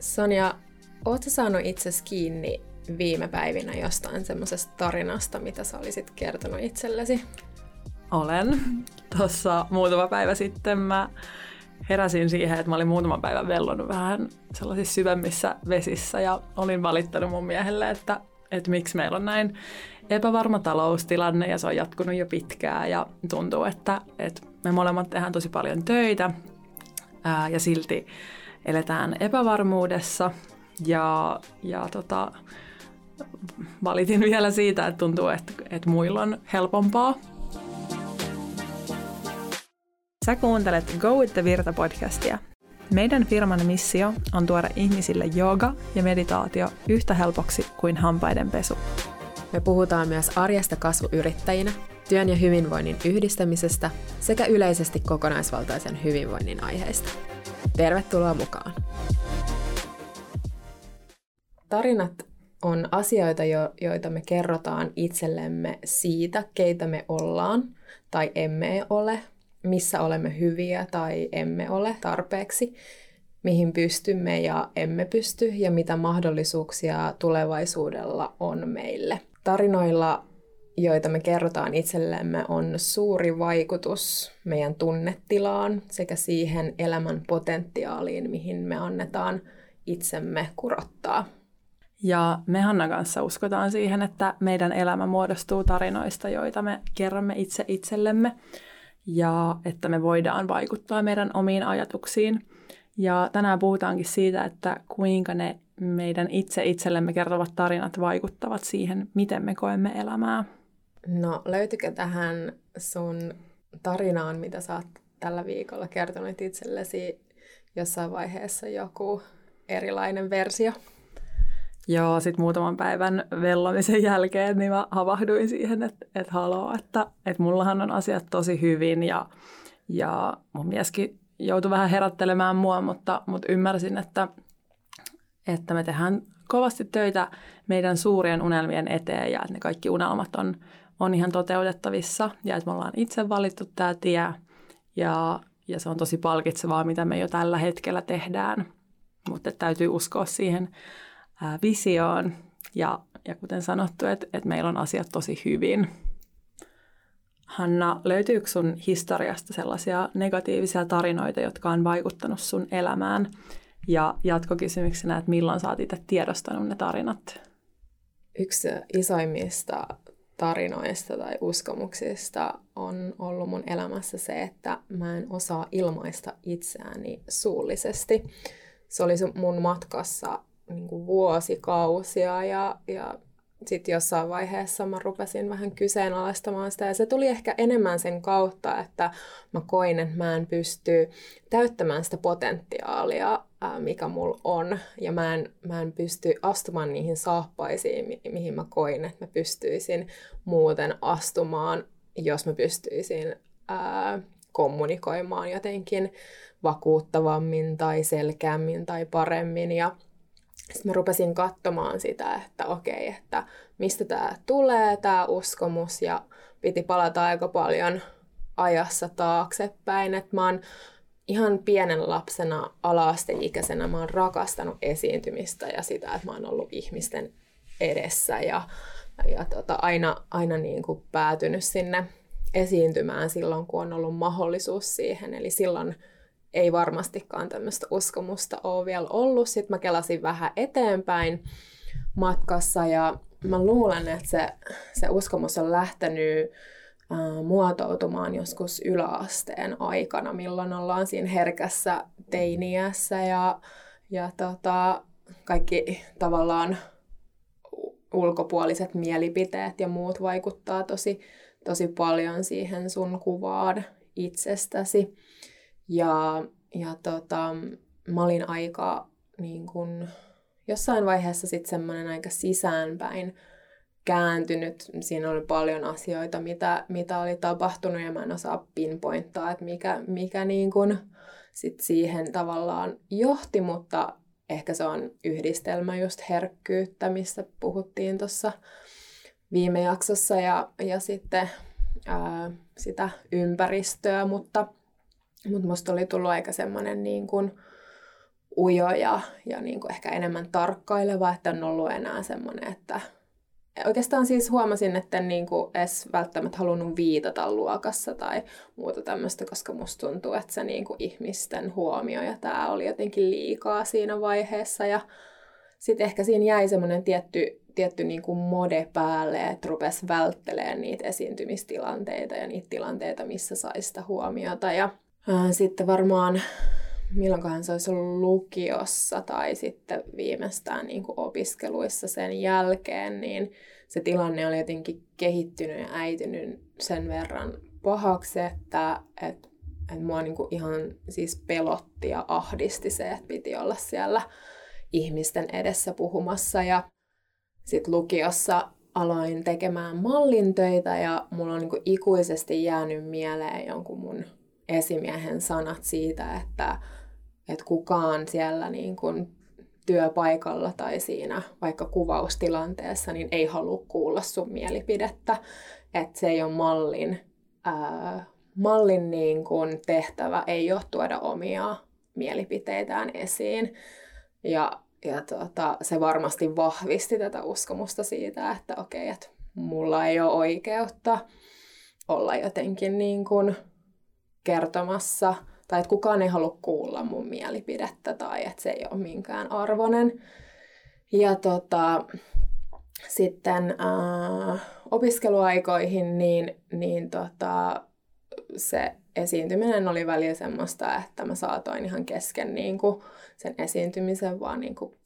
Sonja, ootko saanut itsesi kiinni viime päivinä jostain semmoisesta tarinasta, mitä sä olisit kertonut itsellesi? Olen. Tuossa muutama päivä sitten mä heräsin siihen, että mä olin muutaman päivän vellonut vähän sellaisissa syvemmissä vesissä ja olin valittanut mun miehelle, että, että miksi meillä on näin epävarma taloustilanne ja se on jatkunut jo pitkään ja tuntuu, että, että me molemmat tehdään tosi paljon töitä ää, ja silti eletään epävarmuudessa ja, ja tota, valitin vielä siitä, että tuntuu, että, että muilla on helpompaa. Sä kuuntelet Go with the Virta podcastia. Meidän firman missio on tuoda ihmisille jooga ja meditaatio yhtä helpoksi kuin hampaiden pesu. Me puhutaan myös arjesta kasvuyrittäjinä, työn ja hyvinvoinnin yhdistämisestä sekä yleisesti kokonaisvaltaisen hyvinvoinnin aiheista. Tervetuloa mukaan! Tarinat on asioita, jo, joita me kerrotaan itsellemme siitä, keitä me ollaan tai emme ole, missä olemme hyviä tai emme ole tarpeeksi, mihin pystymme ja emme pysty ja mitä mahdollisuuksia tulevaisuudella on meille. Tarinoilla, joita me kerrotaan itsellemme, on suuri vaikutus meidän tunnetilaan sekä siihen elämän potentiaaliin, mihin me annetaan itsemme kurottaa. Ja me Hanna kanssa uskotaan siihen, että meidän elämä muodostuu tarinoista, joita me kerromme itse itsellemme ja että me voidaan vaikuttaa meidän omiin ajatuksiin. Ja tänään puhutaankin siitä, että kuinka ne meidän itse itsellemme kertovat tarinat vaikuttavat siihen, miten me koemme elämää. No löytyykö tähän sun tarinaan, mitä sä oot tällä viikolla kertonut itsellesi jossain vaiheessa joku erilainen versio? Joo, sitten muutaman päivän vellomisen jälkeen niin mä havahduin siihen, että, että haloo, että, että mullahan on asiat tosi hyvin ja, ja mun mieskin joutui vähän herättelemään mua, mutta, mutta ymmärsin, että, että me tehdään kovasti töitä meidän suurien unelmien eteen ja että ne kaikki unelmat on, on ihan toteutettavissa ja että me ollaan itse valittu tämä tie ja, ja se on tosi palkitsevaa, mitä me jo tällä hetkellä tehdään, mutta täytyy uskoa siihen ää, visioon ja, ja kuten sanottu, että, että meillä on asiat tosi hyvin. Hanna, löytyykö sun historiasta sellaisia negatiivisia tarinoita, jotka on vaikuttanut sun elämään? Ja jatkokysymyksenä, että milloin sä oot itse tiedostanut ne tarinat? Yksi isoimmista tarinoista tai uskomuksista on ollut mun elämässä se, että mä en osaa ilmaista itseäni suullisesti. Se oli mun matkassa niin kuin vuosikausia ja, ja sitten jossain vaiheessa mä rupesin vähän kyseenalaistamaan sitä. Ja se tuli ehkä enemmän sen kautta, että mä koin, että mä en pysty täyttämään sitä potentiaalia, mikä mulla on. Ja mä en, mä en pysty astumaan niihin saappaisiin, mi- mihin mä koin, että mä pystyisin muuten astumaan, jos mä pystyisin ää, kommunikoimaan jotenkin vakuuttavammin tai selkeämmin tai paremmin. Ja sitten mä rupesin katsomaan sitä, että okei, että mistä tämä tulee, tämä uskomus, ja piti palata aika paljon ajassa taaksepäin, että mä oon ihan pienen lapsena, alaasteikäisenä, mä oon rakastanut esiintymistä ja sitä, että mä oon ollut ihmisten edessä ja, ja tota, aina, aina niin kuin päätynyt sinne esiintymään silloin, kun on ollut mahdollisuus siihen. Eli silloin ei varmastikaan tämmöistä uskomusta ole vielä ollut. Sitten mä kelasin vähän eteenpäin matkassa ja mä luulen, että se, se uskomus on lähtenyt äh, muotoutumaan joskus yläasteen aikana, milloin ollaan siinä herkässä teiniässä ja, ja tota, kaikki tavallaan ulkopuoliset mielipiteet ja muut vaikuttaa tosi, tosi paljon siihen sun kuvaan itsestäsi. Ja, ja tota, mä olin aika niin kun, jossain vaiheessa sitten semmoinen aika sisäänpäin kääntynyt. Siinä oli paljon asioita, mitä, mitä oli tapahtunut ja mä en osaa pinpointtaa, että mikä, mikä niin kun sit siihen tavallaan johti, mutta ehkä se on yhdistelmä just herkkyyttä, missä puhuttiin tuossa viime jaksossa ja, ja sitten ää, sitä ympäristöä, mutta mutta musta oli tullut aika semmoinen niin kuin ujoja ja niin kuin ehkä enemmän tarkkaileva, että on ollut enää semmoinen, että oikeastaan siis huomasin, että en niin kuin edes välttämättä halunnut viitata luokassa tai muuta tämmöistä, koska musta tuntuu, että se niin kuin ihmisten huomio ja tämä oli jotenkin liikaa siinä vaiheessa ja sitten ehkä siinä jäi semmoinen tietty, tietty niin kuin mode päälle, että rupesi välttelemään niitä esiintymistilanteita ja niitä tilanteita, missä sai sitä huomiota. Ja sitten varmaan milloinkohan se olisi ollut lukiossa tai sitten viimeistään niin kuin opiskeluissa sen jälkeen, niin se tilanne oli jotenkin kehittynyt ja äitynyt sen verran pahaksi, että, että, että mua niin kuin ihan siis pelotti ja ahdisti se, että piti olla siellä ihmisten edessä puhumassa. Ja sitten lukiossa aloin tekemään mallintöitä ja mulla on niin kuin ikuisesti jäänyt mieleen jonkun mun esimiehen sanat siitä, että, että kukaan siellä niin kuin työpaikalla tai siinä vaikka kuvaustilanteessa niin ei halua kuulla sun mielipidettä. Että se ei ole mallin, ää, mallin niin kuin tehtävä, ei ole tuoda omia mielipiteitään esiin. Ja, ja tota, se varmasti vahvisti tätä uskomusta siitä, että okei, että mulla ei ole oikeutta olla jotenkin niin kuin kertomassa, tai että kukaan ei halua kuulla mun mielipidettä, tai että se ei ole minkään arvoinen. Ja tota, sitten äh, opiskeluaikoihin, niin, niin tota, se esiintyminen oli välillä semmoista, että mä saatoin ihan kesken niin kuin sen esiintymisen vaan niin kuin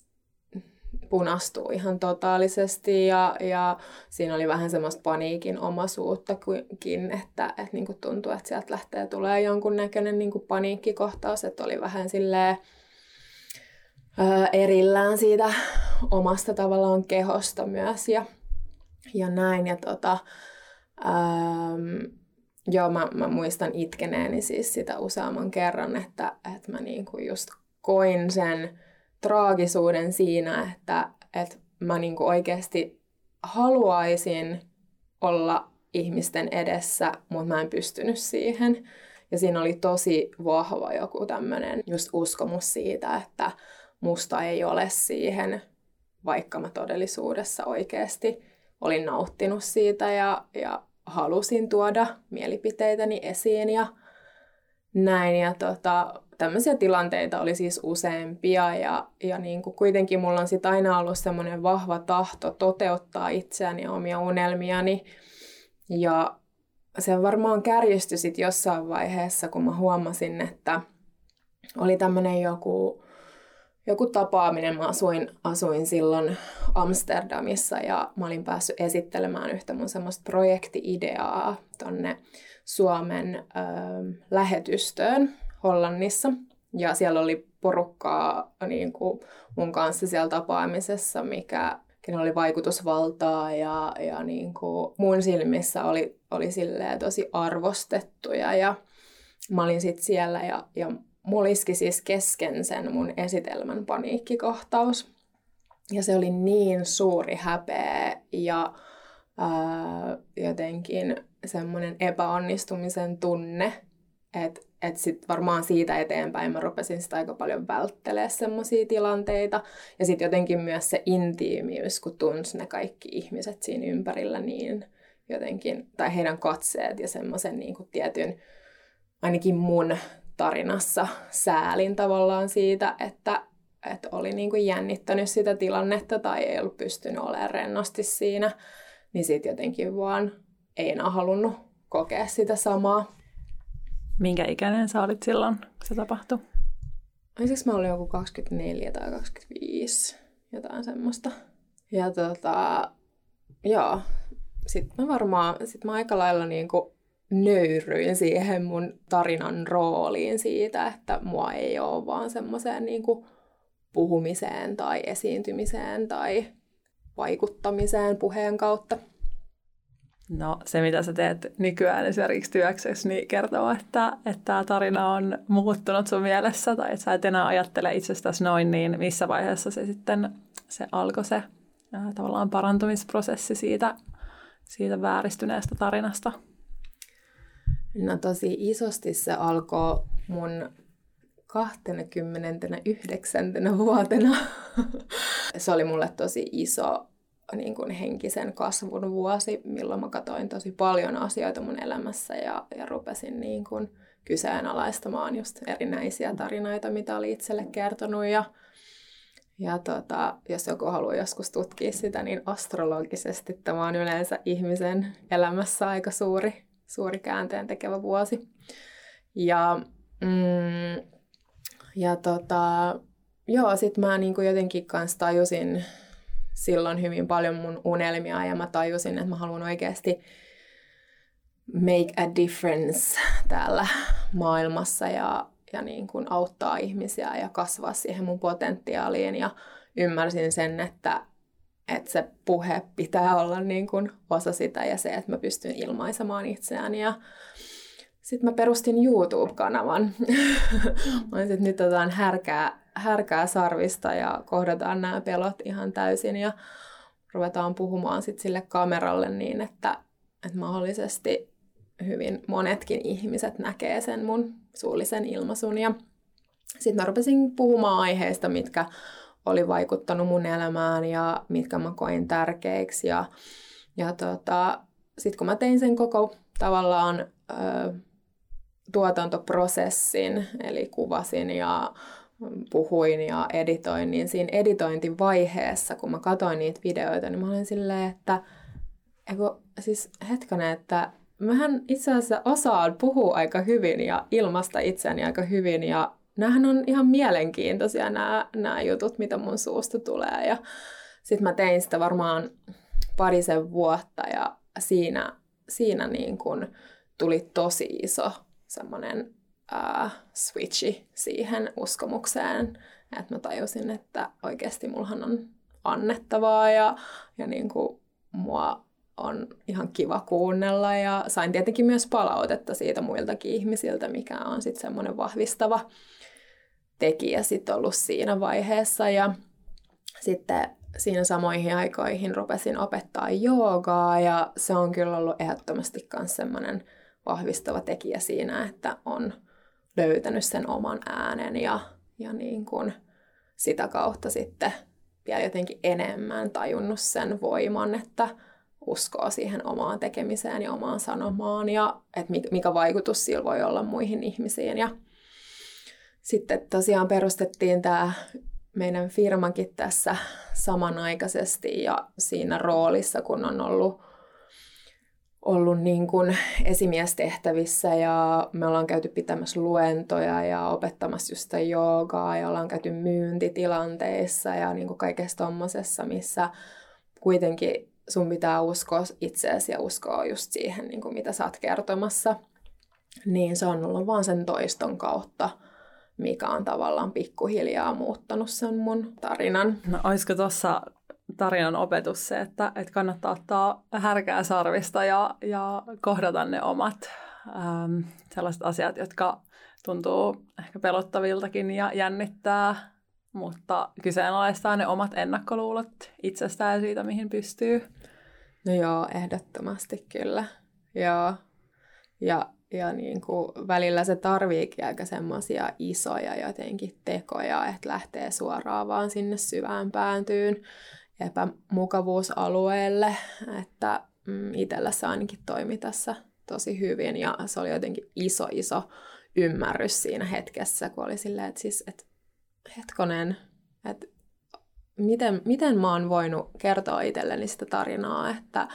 punastuu ihan totaalisesti ja, ja siinä oli vähän semmoista paniikin omaisuuttakin, että, että niin kuin tuntuu, että sieltä lähtee tulee jonkunnäköinen niin kuin paniikkikohtaus, että oli vähän silleen ää, erillään siitä omasta tavallaan kehosta myös ja, ja näin. Ja tota, ää, joo, mä, mä muistan itkeneeni siis sitä useamman kerran, että, että mä niin kuin just koin sen traagisuuden siinä, että, että mä niin kuin oikeasti haluaisin olla ihmisten edessä, mutta mä en pystynyt siihen. Ja siinä oli tosi vahva joku tämmöinen just uskomus siitä, että musta ei ole siihen, vaikka mä todellisuudessa oikeasti olin nauttinut siitä ja, ja halusin tuoda mielipiteitäni esiin ja näin. Ja tota, tämmöisiä tilanteita oli siis useampia ja, ja niin kuin kuitenkin mulla on sit aina ollut semmoinen vahva tahto toteuttaa itseäni ja omia unelmiani. Ja se varmaan kärjistyi sit jossain vaiheessa, kun mä huomasin, että oli tämmöinen joku, joku tapaaminen. Mä asuin, asuin silloin Amsterdamissa ja mä olin päässyt esittelemään yhtä mun semmoista projekti-ideaa tonne Suomen ö, lähetystöön Hollannissa. Ja siellä oli porukkaa niin kuin mun kanssa siellä tapaamisessa, mikä oli vaikutusvaltaa ja, ja niin kuin mun silmissä oli, oli tosi arvostettuja. Ja mä olin sitten siellä ja, ja muliski siis kesken sen mun esitelmän paniikkikohtaus. Ja se oli niin suuri häpeä ja ää, jotenkin semmoinen epäonnistumisen tunne, että et sit varmaan siitä eteenpäin mä rupesin sitä aika paljon välttelemään semmoisia tilanteita. Ja sitten jotenkin myös se intiimiys, kun tunsi ne kaikki ihmiset siinä ympärillä niin jotenkin, tai heidän katseet ja semmoisen niin tietyn, ainakin mun tarinassa säälin tavallaan siitä, että, että oli niin kuin jännittänyt sitä tilannetta tai ei ollut pystynyt olemaan rennosti siinä, niin sitten jotenkin vaan ei enää halunnut kokea sitä samaa. Minkä ikäinen sä olit silloin, kun se tapahtui? Olisiko mä olin joku 24 tai 25, jotain semmoista. Ja tota, joo, sit mä varmaan, sit mä aika lailla niinku nöyryin siihen mun tarinan rooliin siitä, että mua ei ole vaan semmoiseen niinku puhumiseen tai esiintymiseen tai vaikuttamiseen puheen kautta. No se, mitä sä teet nykyään esimerkiksi työksessä, niin kertoo, että, että tämä tarina on muuttunut sun mielessä tai että sä et enää ajattele itsestäsi noin, niin missä vaiheessa se sitten se alkoi se ää, tavallaan parantumisprosessi siitä, siitä vääristyneestä tarinasta? No tosi isosti se alkoi mun 29. vuotena. se oli mulle tosi iso niin kuin henkisen kasvun vuosi, milloin mä katsoin tosi paljon asioita mun elämässä ja, ja rupesin niin kuin kyseenalaistamaan just erinäisiä tarinoita, mitä oli itselle kertonut. Ja, ja tota, jos joku haluaa joskus tutkia sitä, niin astrologisesti tämä on yleensä ihmisen elämässä aika suuri, suuri käänteen tekevä vuosi. Ja, mm, ja tota, joo, sit mä niinku jotenkin kanssa tajusin silloin hyvin paljon mun unelmia ja mä tajusin, että mä haluan oikeasti make a difference täällä maailmassa ja, ja niin kuin auttaa ihmisiä ja kasvaa siihen mun potentiaaliin ja ymmärsin sen, että, että se puhe pitää olla niin kuin osa sitä ja se, että mä pystyn ilmaisemaan itseäni ja sitten mä perustin YouTube-kanavan. mä että nyt otetaan härkää, härkää sarvista ja kohdataan nämä pelot ihan täysin ja ruvetaan puhumaan sitten sille kameralle niin, että, että mahdollisesti hyvin monetkin ihmiset näkee sen mun suullisen ilmaisun. Ja sitten mä rupesin puhumaan aiheista, mitkä oli vaikuttanut mun elämään ja mitkä mä koin tärkeiksi. Ja, ja tota, sitten kun mä tein sen koko tavallaan ö, tuotantoprosessin, eli kuvasin ja puhuin ja editoin, niin siinä editointivaiheessa, kun mä katsoin niitä videoita, niin mä olin silleen, että eiku, siis hetkonen, että mähän itse asiassa osaan puhua aika hyvin ja ilmasta itseäni aika hyvin ja näähän on ihan mielenkiintoisia nämä, nämä jutut, mitä mun suusta tulee. Ja sitten mä tein sitä varmaan parisen vuotta ja siinä, siinä niin kun tuli tosi iso semmoinen uh, switchi siihen uskomukseen, että mä tajusin, että oikeasti mullahan on annettavaa ja, ja niin kuin mua on ihan kiva kuunnella. Ja sain tietenkin myös palautetta siitä muiltakin ihmisiltä, mikä on sitten semmoinen vahvistava tekijä sitten ollut siinä vaiheessa. Ja sitten siinä samoihin aikoihin rupesin opettaa joogaa ja se on kyllä ollut ehdottomasti myös semmoinen vahvistava tekijä siinä, että on löytänyt sen oman äänen ja, ja niin kuin sitä kautta sitten vielä jotenkin enemmän tajunnut sen voiman, että uskoo siihen omaan tekemiseen ja omaan sanomaan ja että mikä vaikutus sillä voi olla muihin ihmisiin. Ja sitten tosiaan perustettiin tämä meidän firmakin tässä samanaikaisesti ja siinä roolissa, kun on ollut ollut niin kuin esimiestehtävissä ja me ollaan käyty pitämässä luentoja ja opettamassa just sitä joogaa ja ollaan käyty myyntitilanteissa ja niin kuin kaikessa tommosessa, missä kuitenkin sun pitää uskoa itseesi ja uskoa just siihen, niin kuin mitä sä oot kertomassa. Niin se on ollut vaan sen toiston kautta, mikä on tavallaan pikkuhiljaa muuttanut sen mun tarinan. No olisiko tuossa tarinan opetus se, että, että kannattaa ottaa härkää sarvista ja, ja kohdata ne omat ähm, sellaiset asiat, jotka tuntuu ehkä pelottaviltakin ja jännittää, mutta kyseenalaistaa ne omat ennakkoluulot itsestään ja siitä, mihin pystyy. No joo, ehdottomasti kyllä. Joo. Ja, ja niin kuin välillä se tarviikin aika semmoisia isoja jotenkin tekoja, että lähtee suoraan vaan sinne syvään pääntyyn epämukavuusalueelle, että mm, itsellä se ainakin toimi tässä tosi hyvin ja se oli jotenkin iso, iso ymmärrys siinä hetkessä, kun oli silleen, että siis, että hetkonen, että miten, miten mä oon voinut kertoa itselleni sitä tarinaa, että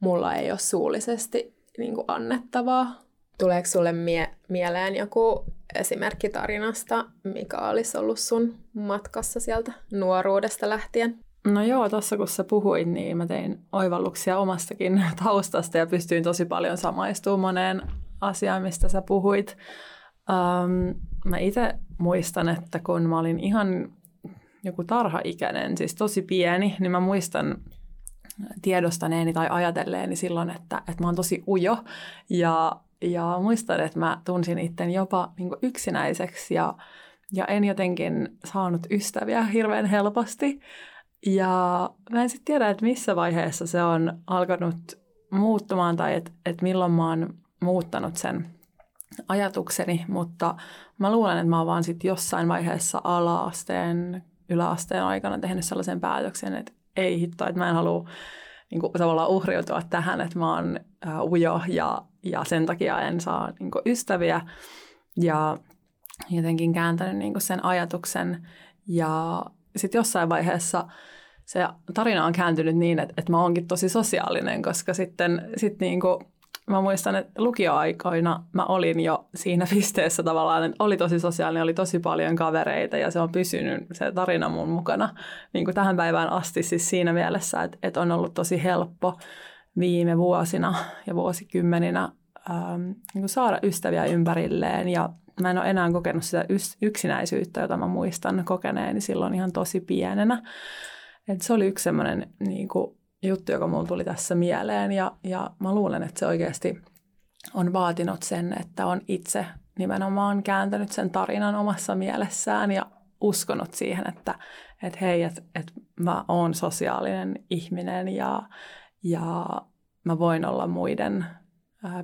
mulla ei ole suullisesti niin kuin annettavaa. Tuleeko sulle mie- mieleen joku esimerkki tarinasta, mikä olisi ollut sun matkassa sieltä nuoruudesta lähtien? No joo, tuossa kun sä puhuit, niin mä tein oivalluksia omastakin taustasta ja pystyin tosi paljon samaistumaan moneen asiaan, mistä sä puhuit. Um, mä itse muistan, että kun mä olin ihan joku tarhaikäinen, siis tosi pieni, niin mä muistan tiedostaneeni tai ajatelleeni silloin, että, että mä oon tosi ujo. Ja, ja muistan, että mä tunsin itten jopa niin yksinäiseksi ja, ja en jotenkin saanut ystäviä hirveän helposti. Ja mä en sitten tiedä, että missä vaiheessa se on alkanut muuttumaan tai että et milloin mä oon muuttanut sen ajatukseni, mutta mä luulen, että mä oon vaan sit jossain vaiheessa ala-asteen, yläasteen aikana tehnyt sellaisen päätöksen, että ei hitto, että mä en halua niin kuin, tavallaan uhriutua tähän, että mä oon äh, ujo ja, ja sen takia en saa niin kuin, ystäviä. Ja jotenkin kääntänyt niin kuin, sen ajatuksen ja sitten jossain vaiheessa se tarina on kääntynyt niin, että, että mä oonkin tosi sosiaalinen, koska sitten sit niin kuin, mä muistan, että lukioaikoina mä olin jo siinä pisteessä tavallaan, että oli tosi sosiaalinen, oli tosi paljon kavereita ja se on pysynyt se tarina mun mukana niin kuin tähän päivään asti siis siinä mielessä, että, että on ollut tosi helppo viime vuosina ja vuosikymmeninä ähm, niin saada ystäviä ympärilleen ja mä en ole enää kokenut sitä yksinäisyyttä, jota mä muistan kokeneeni silloin ihan tosi pienenä. Et se oli yksi semmoinen niin kuin, juttu, joka mulla tuli tässä mieleen ja, ja mä luulen, että se oikeasti on vaatinut sen, että on itse nimenomaan kääntänyt sen tarinan omassa mielessään ja uskonut siihen, että, että hei, että, että mä oon sosiaalinen ihminen ja, ja mä voin olla muiden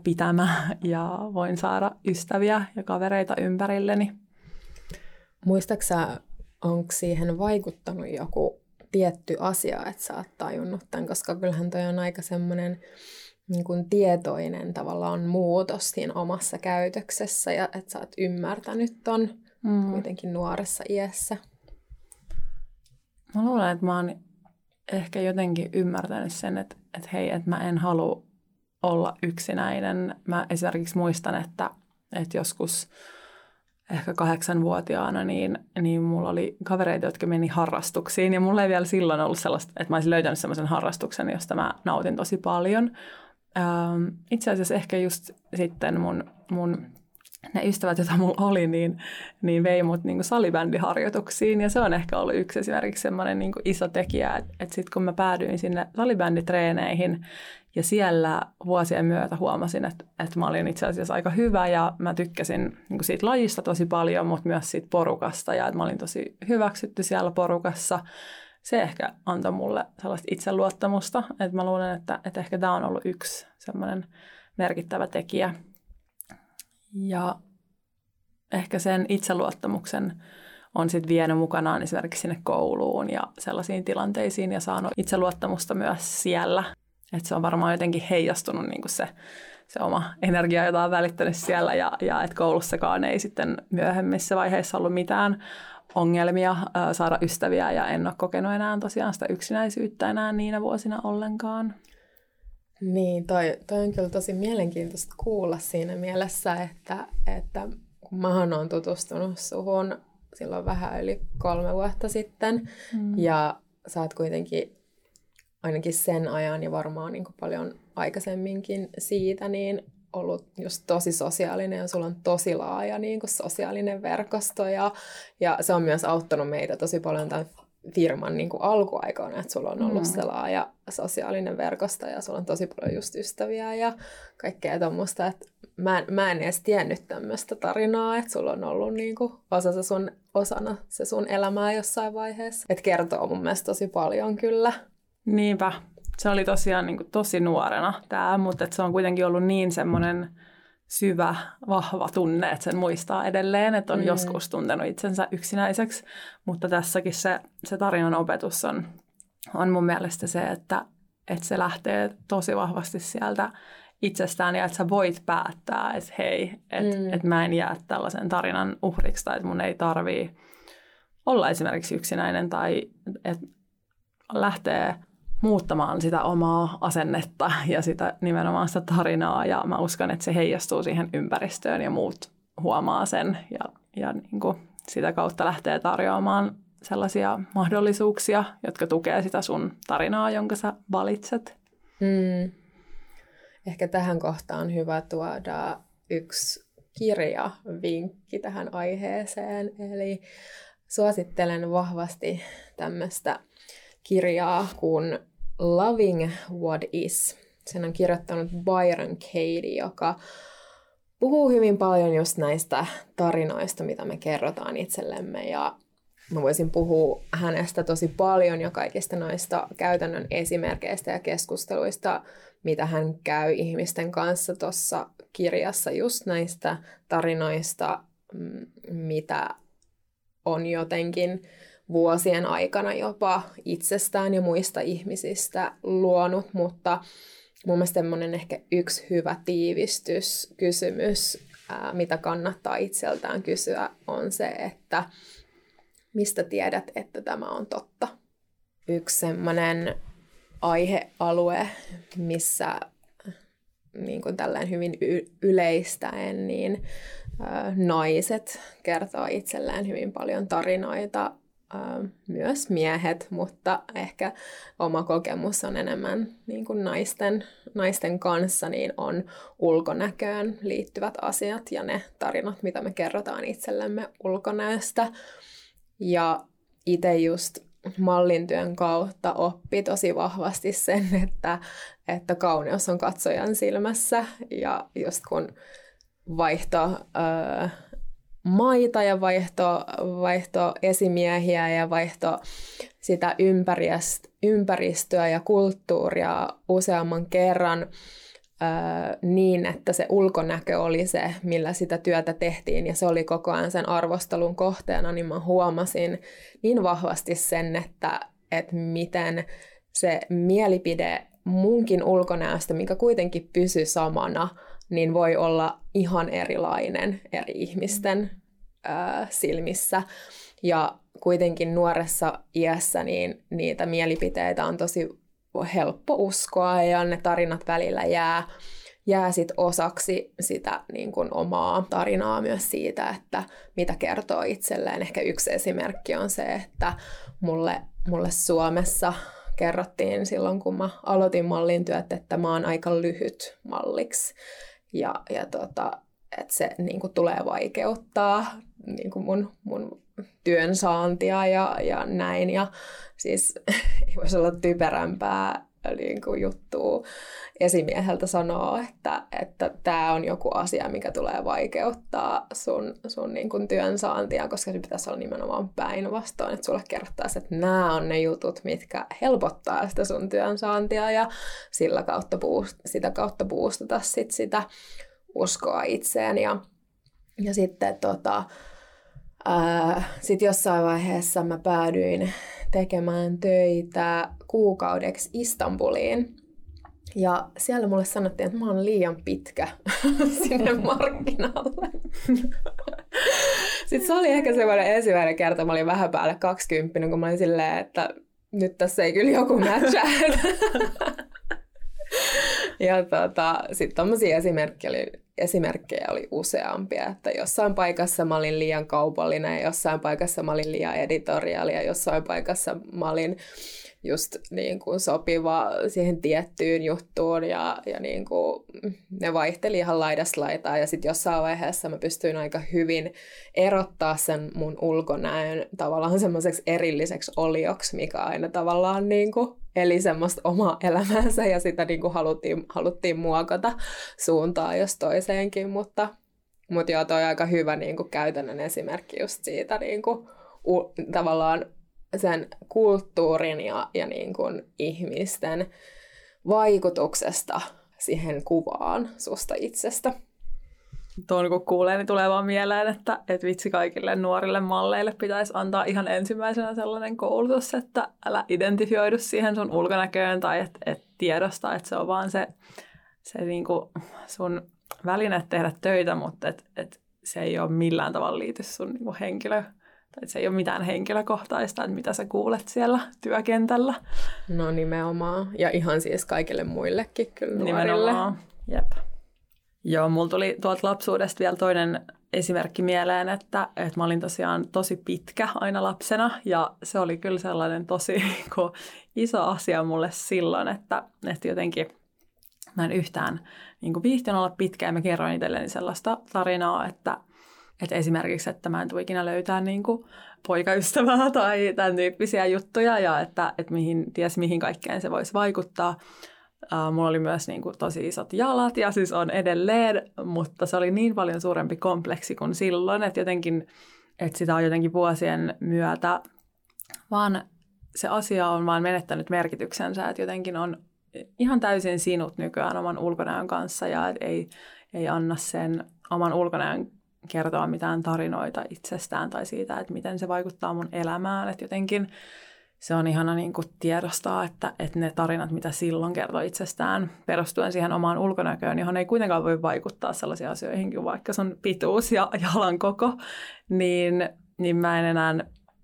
pitämä ja voin saada ystäviä ja kavereita ympärilleni. Muistaaksä, onko siihen vaikuttanut joku tietty asia, että sä oot tajunnut tämän, koska kyllähän toi on aika semmoinen niin kuin tietoinen tavallaan muutos siinä omassa käytöksessä ja että sä oot ymmärtänyt ton mm. kuitenkin nuoressa iässä. Mä luulen, että mä oon ehkä jotenkin ymmärtänyt sen, että, että hei, että mä en halua olla yksinäinen. Mä esimerkiksi muistan, että, että joskus ehkä kahdeksanvuotiaana, niin, niin mulla oli kavereita, jotka meni harrastuksiin. Ja mulla ei vielä silloin ollut sellaista, että mä olisin löytänyt sellaisen harrastuksen, josta mä nautin tosi paljon. Ähm, itse asiassa ehkä just sitten mun, mun ne ystävät, joita mulla oli, niin, niin vei mut niin salibändiharjoituksiin. Ja se on ehkä ollut yksi esimerkiksi semmoinen niin iso tekijä, että, että sitten kun mä päädyin sinne salibänditreeneihin ja siellä vuosien myötä huomasin, että, että mä olin itse asiassa aika hyvä ja mä tykkäsin niin siitä lajista tosi paljon, mutta myös siitä porukasta ja että mä olin tosi hyväksytty siellä porukassa. Se ehkä antoi mulle sellaista itseluottamusta, että mä luulen, että, että ehkä tämä on ollut yksi semmoinen merkittävä tekijä. Ja ehkä sen itseluottamuksen on sitten vienyt mukanaan esimerkiksi sinne kouluun ja sellaisiin tilanteisiin ja saanut itseluottamusta myös siellä. Että se on varmaan jotenkin heijastunut niin kuin se, se oma energia, jota on välittänyt siellä ja, ja että koulussakaan ei sitten myöhemmissä vaiheissa ollut mitään ongelmia ää, saada ystäviä ja en ole kokenut enää tosiaan sitä yksinäisyyttä enää niinä vuosina ollenkaan. Niin, toi, toi on kyllä tosi mielenkiintoista kuulla siinä mielessä, että, että kun mä oon tutustunut suhun silloin vähän yli kolme vuotta sitten, mm. ja sä oot kuitenkin ainakin sen ajan ja varmaan niin paljon aikaisemminkin siitä, niin ollut just tosi sosiaalinen ja sulla on tosi laaja niin kuin sosiaalinen verkosto ja, ja se on myös auttanut meitä tosi paljon tämän firman niin kuin alkuaikoina, että sulla on ollut mm. se laaja sosiaalinen verkosto ja sulla on tosi paljon just ystäviä ja kaikkea tuommoista, että mä en, mä en edes tiennyt tämmöistä tarinaa, että sulla on ollut niin kuin osa se sun, osana se sun elämää jossain vaiheessa. Että kertoo mun mielestä tosi paljon kyllä. Niinpä. Se oli tosiaan niin kuin tosi nuorena tämä, mutta se on kuitenkin ollut niin semmoinen syvä, vahva tunne, että sen muistaa edelleen, että on mm. joskus tuntenut itsensä yksinäiseksi. Mutta tässäkin se, se tarinan opetus on, on mun mielestä se, että, että se lähtee tosi vahvasti sieltä itsestään ja että sä voit päättää, että hei, että mm. et mä en jää tällaisen tarinan uhriksi tai että mun ei tarvii olla esimerkiksi yksinäinen tai että lähtee muuttamaan sitä omaa asennetta ja sitä nimenomaan sitä tarinaa ja mä uskon, että se heijastuu siihen ympäristöön ja muut huomaa sen ja, ja niin kuin sitä kautta lähtee tarjoamaan sellaisia mahdollisuuksia, jotka tukee sitä sun tarinaa, jonka sä valitset. Mm. Ehkä tähän kohtaan on hyvä tuoda yksi kirja vinkki tähän aiheeseen. Eli suosittelen vahvasti tämmöistä kirjaa kuin Loving What Is. Sen on kirjoittanut Byron Katie, joka puhuu hyvin paljon just näistä tarinoista, mitä me kerrotaan itsellemme ja mä voisin puhua hänestä tosi paljon ja kaikista noista käytännön esimerkkeistä ja keskusteluista, mitä hän käy ihmisten kanssa tuossa kirjassa, just näistä tarinoista, mm, mitä on jotenkin vuosien aikana jopa itsestään ja muista ihmisistä luonut, mutta mun mielestä semmoinen ehkä yksi hyvä tiivistyskysymys, mitä kannattaa itseltään kysyä, on se, että mistä tiedät, että tämä on totta. Yksi semmoinen aihealue, missä niin kuin tällainen hyvin y- yleistäen, niin ä, naiset kertoo itselleen hyvin paljon tarinoita myös miehet, mutta ehkä oma kokemus on enemmän niin kuin naisten, naisten kanssa, niin on ulkonäköön liittyvät asiat ja ne tarinat, mitä me kerrotaan itsellemme ulkonäöstä. Ja itse just mallintyön kautta oppi tosi vahvasti sen, että, että kauneus on katsojan silmässä ja just kun vaihto... Öö, maita ja vaihto, vaihto esimiehiä ja vaihto sitä ympäristöä ja kulttuuria useamman kerran niin, että se ulkonäkö oli se, millä sitä työtä tehtiin. Ja se oli koko ajan sen arvostelun kohteena, niin mä huomasin niin vahvasti sen, että, että miten se mielipide munkin ulkonäöstä, mikä kuitenkin pysy samana, niin voi olla ihan erilainen eri ihmisten ää, silmissä. Ja kuitenkin nuoressa iässä niin niitä mielipiteitä on tosi helppo uskoa ja ne tarinat välillä jää, jää sit osaksi sitä niin kuin omaa tarinaa myös siitä, että mitä kertoo itselleen. Ehkä yksi esimerkki on se, että mulle, mulle Suomessa kerrottiin silloin, kun mä aloitin mallin työt, että mä oon aika lyhyt malliksi. Ja, ja tota, että se niin kuin, tulee vaikeuttaa niin kuin mun, mun työn saantia ja, ja näin. Ja siis ei voisi olla typerämpää niin kuin juttua esimieheltä sanoa, että että tämä on joku asia, mikä tulee vaikeuttaa sun, sun niin kuin työn saantia, koska se pitäisi olla nimenomaan päinvastoin, että sulle kerrottaisi, että nämä on ne jutut, mitkä helpottaa sitä sun työn saantia ja sillä kautta boost, sitä kautta boostata sit sitä uskoa itseen. Ja, ja sitten tota, sitten jossain vaiheessa mä päädyin tekemään töitä kuukaudeksi Istanbuliin. Ja siellä mulle sanottiin, että mä oon liian pitkä sinne markkinalle. Sitten se oli ehkä semmoinen ensimmäinen kerta, mä olin vähän päälle 20, kun mä olin silleen, että nyt tässä ei kyllä joku matcha. ja tota, sitten tommosia esimerkkejä oli, esimerkkejä oli useampia, että jossain paikassa mä olin liian kaupallinen, jossain paikassa mä olin liian editoriaali ja jossain paikassa mä olin just niin kuin sopiva siihen tiettyyn juttuun ja, ja niin kuin ne vaihteli ihan laidasta laitaa ja sitten jossain vaiheessa mä pystyin aika hyvin erottaa sen mun ulkonäön tavallaan semmoiseksi erilliseksi olioksi, mikä aina tavallaan niin kuin eli semmoista omaa elämäänsä ja sitä niin kuin haluttiin, haluttiin muokata suuntaan jos toiseenkin, mutta, mutta joo, toi aika hyvä niin kuin käytännön esimerkki just siitä niin kuin, u, tavallaan sen kulttuurin ja, ja niin kuin ihmisten vaikutuksesta siihen kuvaan susta itsestä. Tuon kun kuulee, niin tulee vaan mieleen, että, että vitsi kaikille nuorille malleille pitäisi antaa ihan ensimmäisenä sellainen koulutus, että älä identifioidu siihen sun ulkonäköön tai että et tiedosta, että se on vaan se, se niin kuin sun väline tehdä töitä, mutta et, et se ei ole millään tavalla liity sun niin kuin henkilö, tai se ei ole mitään henkilökohtaista, että mitä sä kuulet siellä työkentällä. No nimenomaan. Ja ihan siis kaikille muillekin kyllä nuorille. Nimenomaan, jep. Joo, mulla tuli tuolta lapsuudesta vielä toinen esimerkki mieleen, että, että mä olin tosiaan tosi pitkä aina lapsena ja se oli kyllä sellainen tosi niin iso asia mulle silloin, että, että jotenkin mä en yhtään niin viihtynyt olla pitkä ja mä kerroin itselleni sellaista tarinaa, että, että esimerkiksi, että mä en tule ikinä löytää niin kuin poikaystävää tai tämän tyyppisiä juttuja ja että, että mihin, ties mihin kaikkeen se voisi vaikuttaa. Uh, mulla oli myös niin kuin, tosi isot jalat ja siis on edelleen, mutta se oli niin paljon suurempi kompleksi kuin silloin, että jotenkin että sitä on jotenkin vuosien myötä, vaan se asia on vaan menettänyt merkityksensä, että jotenkin on ihan täysin sinut nykyään oman ulkonäön kanssa ja et ei, ei anna sen oman ulkonäön kertoa mitään tarinoita itsestään tai siitä, että miten se vaikuttaa mun elämään. Että jotenkin se on ihana niin kuin tiedostaa, että, että ne tarinat, mitä silloin kertoo itsestään perustuen siihen omaan ulkonäköön, johon ei kuitenkaan voi vaikuttaa sellaisiin asioihin vaikka sun pituus ja jalan koko, niin, niin mä en enää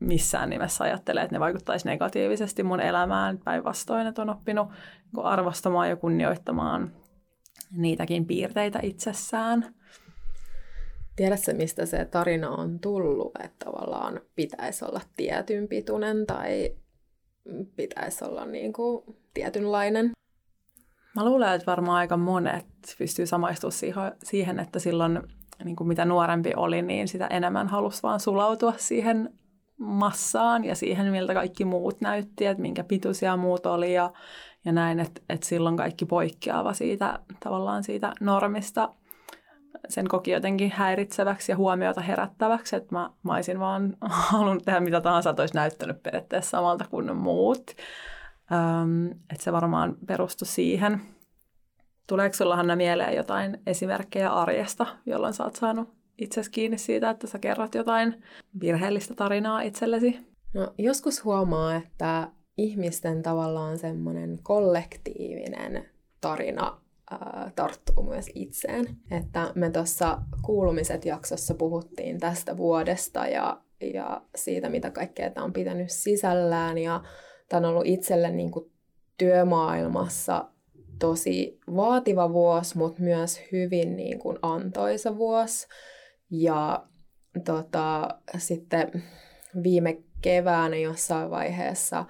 missään nimessä ajattele, että ne vaikuttaisi negatiivisesti mun elämään. Päinvastoin, että on oppinut niin arvostamaan ja kunnioittamaan niitäkin piirteitä itsessään. Tiedätkö, mistä se tarina on tullut, että tavallaan pitäisi olla tietyn pituinen tai pitäisi olla niin kuin tietynlainen? Mä luulen, että varmaan aika monet pystyy samaistumaan siihen, että silloin niin kuin mitä nuorempi oli, niin sitä enemmän halusi vaan sulautua siihen massaan ja siihen, miltä kaikki muut näytti, että minkä pituisia muut oli ja, ja näin, että, että silloin kaikki poikkeava siitä tavallaan siitä normista sen koki jotenkin häiritseväksi ja huomiota herättäväksi, että mä, mä olisin vaan halunnut tehdä mitä tahansa, että olisi näyttänyt periaatteessa samalta kuin muut. Öm, että se varmaan perustui siihen. Tuleeko sulla Hanna mieleen jotain esimerkkejä arjesta, jolloin sä oot saanut itsesi kiinni siitä, että sä kerrot jotain virheellistä tarinaa itsellesi? No, joskus huomaa, että ihmisten tavallaan semmoinen kollektiivinen tarina tarttuu myös itseen. Että me tuossa kuulumiset jaksossa puhuttiin tästä vuodesta ja, ja siitä, mitä kaikkea tämä on pitänyt sisällään. Ja tämä on ollut itselle niin kuin työmaailmassa tosi vaativa vuosi, mutta myös hyvin niin kuin antoisa vuosi. Ja tota, sitten viime keväänä jossain vaiheessa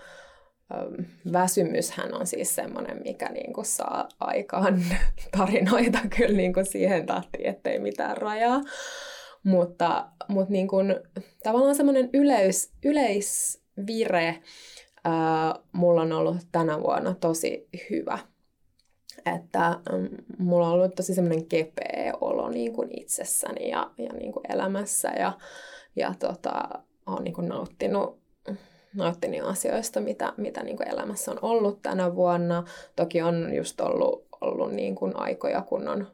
väsymyshän on siis semmoinen, mikä niinku saa aikaan tarinoita kyllä niinku siihen tahtiin, ettei mitään rajaa. Mutta, mutta niinku, tavallaan semmoinen yleis, yleisvire ää, mulla on ollut tänä vuonna tosi hyvä. Että mulla on ollut tosi semmoinen kepeä olo niin kuin itsessäni ja, ja niin kuin elämässä ja, ja tota, olen niin kuin nauttinut nauttinut asioista, mitä, mitä niin kuin elämässä on ollut tänä vuonna. Toki on just ollut, ollut niin kuin aikoja, kun on,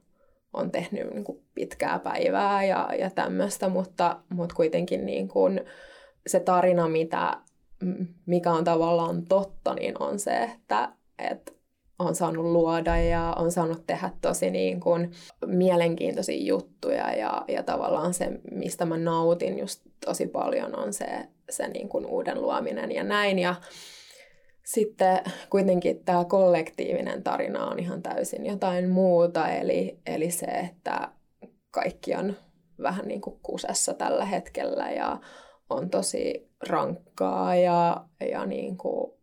on tehnyt niin kuin pitkää päivää ja, ja tämmöistä, mutta, mutta kuitenkin niin kuin se tarina, mitä, mikä on tavallaan totta, niin on se, että, että on saanut luoda ja on saanut tehdä tosi niin kuin mielenkiintoisia juttuja ja, ja tavallaan se, mistä mä nautin just tosi paljon on se, se niin kuin uuden luominen ja näin. Ja sitten kuitenkin tämä kollektiivinen tarina on ihan täysin jotain muuta, eli, eli se, että kaikki on vähän niin kuin kusessa tällä hetkellä ja on tosi rankkaa ja, ja niin kuin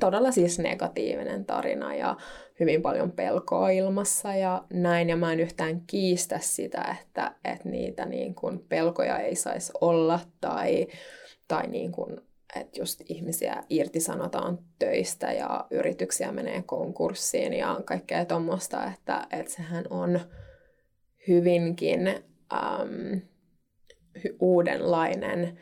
todella siis negatiivinen tarina ja hyvin paljon pelkoa ilmassa ja näin. Ja mä en yhtään kiistä sitä, että, että niitä niin kuin pelkoja ei saisi olla tai, tai niin kuin, että just ihmisiä irtisanotaan töistä ja yrityksiä menee konkurssiin ja kaikkea tuommoista, että, että sehän on hyvinkin äm, uudenlainen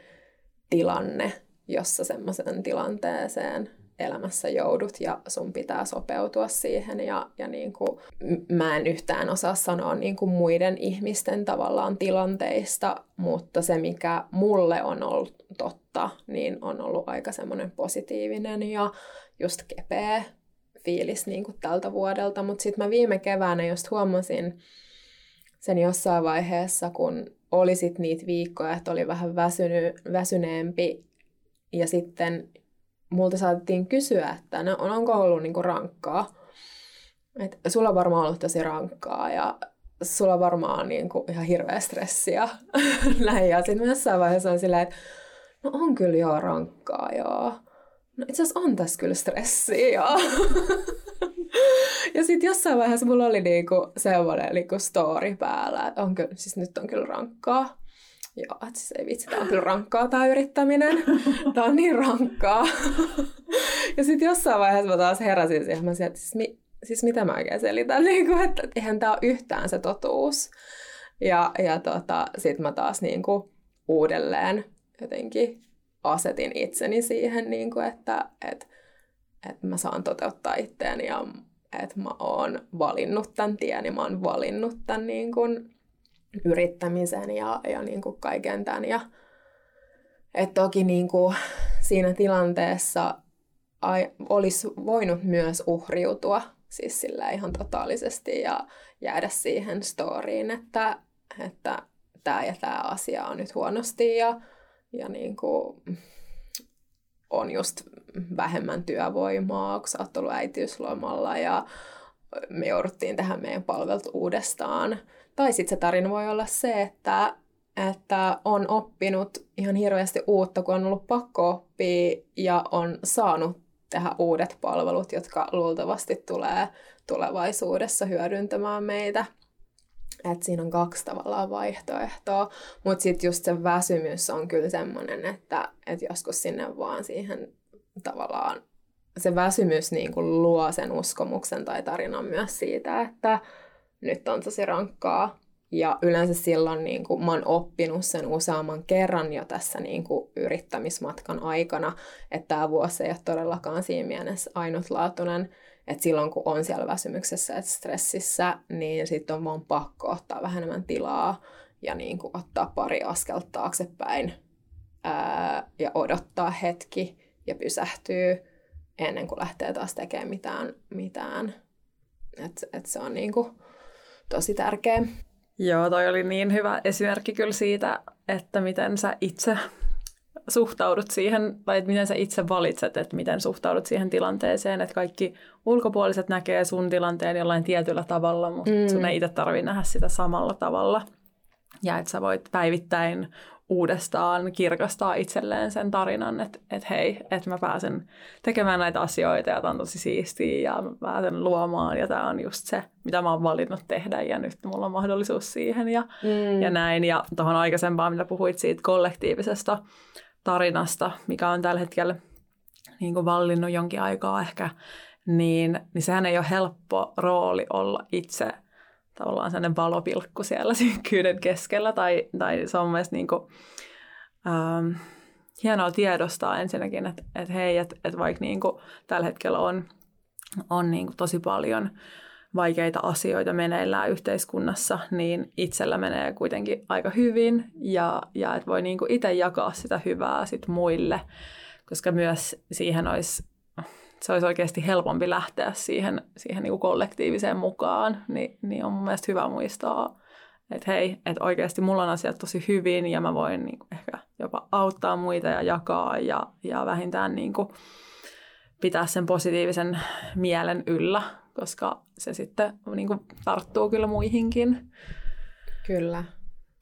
tilanne jossa semmoisen tilanteeseen elämässä joudut ja sun pitää sopeutua siihen. Ja, ja niin kuin, mä en yhtään osaa sanoa niin kuin muiden ihmisten tavallaan tilanteista, mutta se mikä mulle on ollut totta, niin on ollut aika semmoinen positiivinen ja just kepeä fiilis niin kuin tältä vuodelta. Mutta sitten mä viime keväänä just huomasin sen jossain vaiheessa, kun oli sit niitä viikkoja, että oli vähän väsyny, väsyneempi ja sitten multa saatettiin kysyä, että no, onko ollut niinku rankkaa. Et sulla on varmaan ollut tosi rankkaa ja sulla varmaan on niinku ihan hirveä stressiä. Näin. Ja sitten jossain vaiheessa on silleen, että no on kyllä joo rankkaa, joo. No itse asiassa on tässä kyllä stressiä, joo. ja sitten jossain vaiheessa mulla oli niinku semmoinen niinku story päällä, että on kyllä, siis nyt on kyllä rankkaa. Joo, että siis ei vitsi, tämä on kyllä rankkaa tämä yrittäminen. Tämä on niin rankkaa. ja sitten jossain vaiheessa mä taas heräsin siihen, mä sanoin, että siis, mi, siis mitä mä oikein selitän, niin kuin, että eihän tämä ole yhtään se totuus. Ja, ja tota, sitten mä taas niin kuin uudelleen jotenkin asetin itseni siihen, niin kuin, että, että, että mä saan toteuttaa itteeni ja että mä oon valinnut tämän tien ja mä oon valinnut tämän niin kuin yrittämisen ja, ja niin kuin kaiken tämän. Ja, et toki niin kuin siinä tilanteessa ai, olisi voinut myös uhriutua siis sillä ihan totaalisesti ja jäädä siihen storyin, että, että tämä ja tämä asia on nyt huonosti ja, ja niin kuin on just vähemmän työvoimaa, kun sä oot ollut äitiyslomalla ja me jouduttiin tähän meidän palvelut uudestaan. Tai sitten se tarina voi olla se, että, että on oppinut ihan hirveästi uutta, kun on ollut pakko oppia ja on saanut tehdä uudet palvelut, jotka luultavasti tulee tulevaisuudessa hyödyntämään meitä. Et siinä on kaksi tavallaan vaihtoehtoa, mutta sitten just se väsymys on kyllä semmoinen, että et joskus sinne vaan siihen tavallaan se väsymys niin kuin luo sen uskomuksen tai tarinan myös siitä, että nyt on tosi rankkaa. Ja yleensä silloin niin kuin, mä oon oppinut sen useamman kerran jo tässä niin kuin, yrittämismatkan aikana, että tämä vuosi ei ole todellakaan siinä mielessä ainutlaatuinen, että silloin kun on siellä väsymyksessä ja stressissä, niin sitten on vaan pakko ottaa vähän enemmän tilaa ja niin kuin, ottaa pari askelta taaksepäin ää, ja odottaa hetki ja pysähtyy ennen kuin lähtee taas tekemään mitään. mitään. Et, et se on niin kuin, tosi tärkeä. Joo, toi oli niin hyvä esimerkki kyllä siitä, että miten sä itse suhtaudut siihen, tai että miten sä itse valitset, että miten suhtaudut siihen tilanteeseen, että kaikki ulkopuoliset näkee sun tilanteen jollain tietyllä tavalla, mutta mm. sun ei itse tarvitse nähdä sitä samalla tavalla. Ja että sä voit päivittäin uudestaan kirkastaa itselleen sen tarinan, että, että hei, että mä pääsen tekemään näitä asioita ja tämä on tosi siistiä ja mä pääsen luomaan ja tämä on just se, mitä mä oon valinnut tehdä ja nyt mulla on mahdollisuus siihen ja, mm. ja näin. Ja tuohon aikaisempaan, mitä puhuit siitä kollektiivisesta tarinasta, mikä on tällä hetkellä niin kuin vallinnut jonkin aikaa ehkä, niin, niin sehän ei ole helppo rooli olla itse tavallaan sellainen valopilkku siellä synkkyyden keskellä, tai, tai se on mielestäni niin kuin, ähm, hienoa tiedostaa ensinnäkin, että, että hei, että, että vaikka niin kuin tällä hetkellä on, on niin kuin tosi paljon vaikeita asioita meneillään yhteiskunnassa, niin itsellä menee kuitenkin aika hyvin. Ja, ja että voi niin kuin itse jakaa sitä hyvää sit muille, koska myös siihen olisi se olisi oikeasti helpompi lähteä siihen, siihen niin kuin kollektiiviseen mukaan, niin, niin on mun mielestä hyvä muistaa, että hei, että oikeasti mulla on asiat tosi hyvin ja mä voin niin kuin ehkä jopa auttaa muita ja jakaa ja, ja vähintään niin kuin pitää sen positiivisen mielen yllä, koska se sitten niin kuin tarttuu kyllä muihinkin. Kyllä.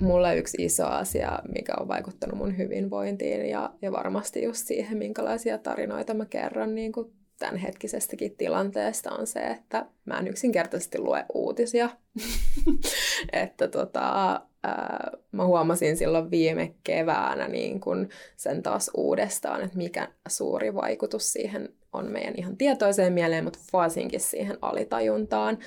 Mulla yksi iso asia, mikä on vaikuttanut mun hyvinvointiin ja, ja varmasti just siihen, minkälaisia tarinoita mä kerron niin kuin tämänhetkisestäkin tilanteesta on se, että mä en yksinkertaisesti lue uutisia. että tota, ää, mä huomasin silloin viime keväänä niin kun sen taas uudestaan, että mikä suuri vaikutus siihen on meidän ihan tietoiseen mieleen, mutta varsinkin siihen alitajuntaan,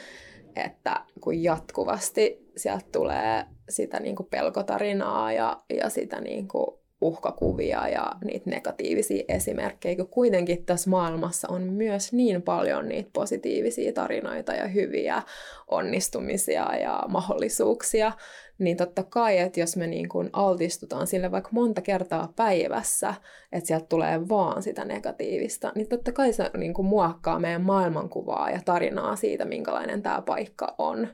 että kun jatkuvasti sieltä tulee sitä niin kuin pelkotarinaa ja, ja sitä niin kuin uhkakuvia ja niitä negatiivisia esimerkkejä, kun kuitenkin tässä maailmassa on myös niin paljon niitä positiivisia tarinoita ja hyviä onnistumisia ja mahdollisuuksia, niin totta kai, että jos me niin kuin altistutaan sille vaikka monta kertaa päivässä, että sieltä tulee vaan sitä negatiivista, niin totta kai se niin kuin muokkaa meidän maailmankuvaa ja tarinaa siitä, minkälainen tämä paikka on.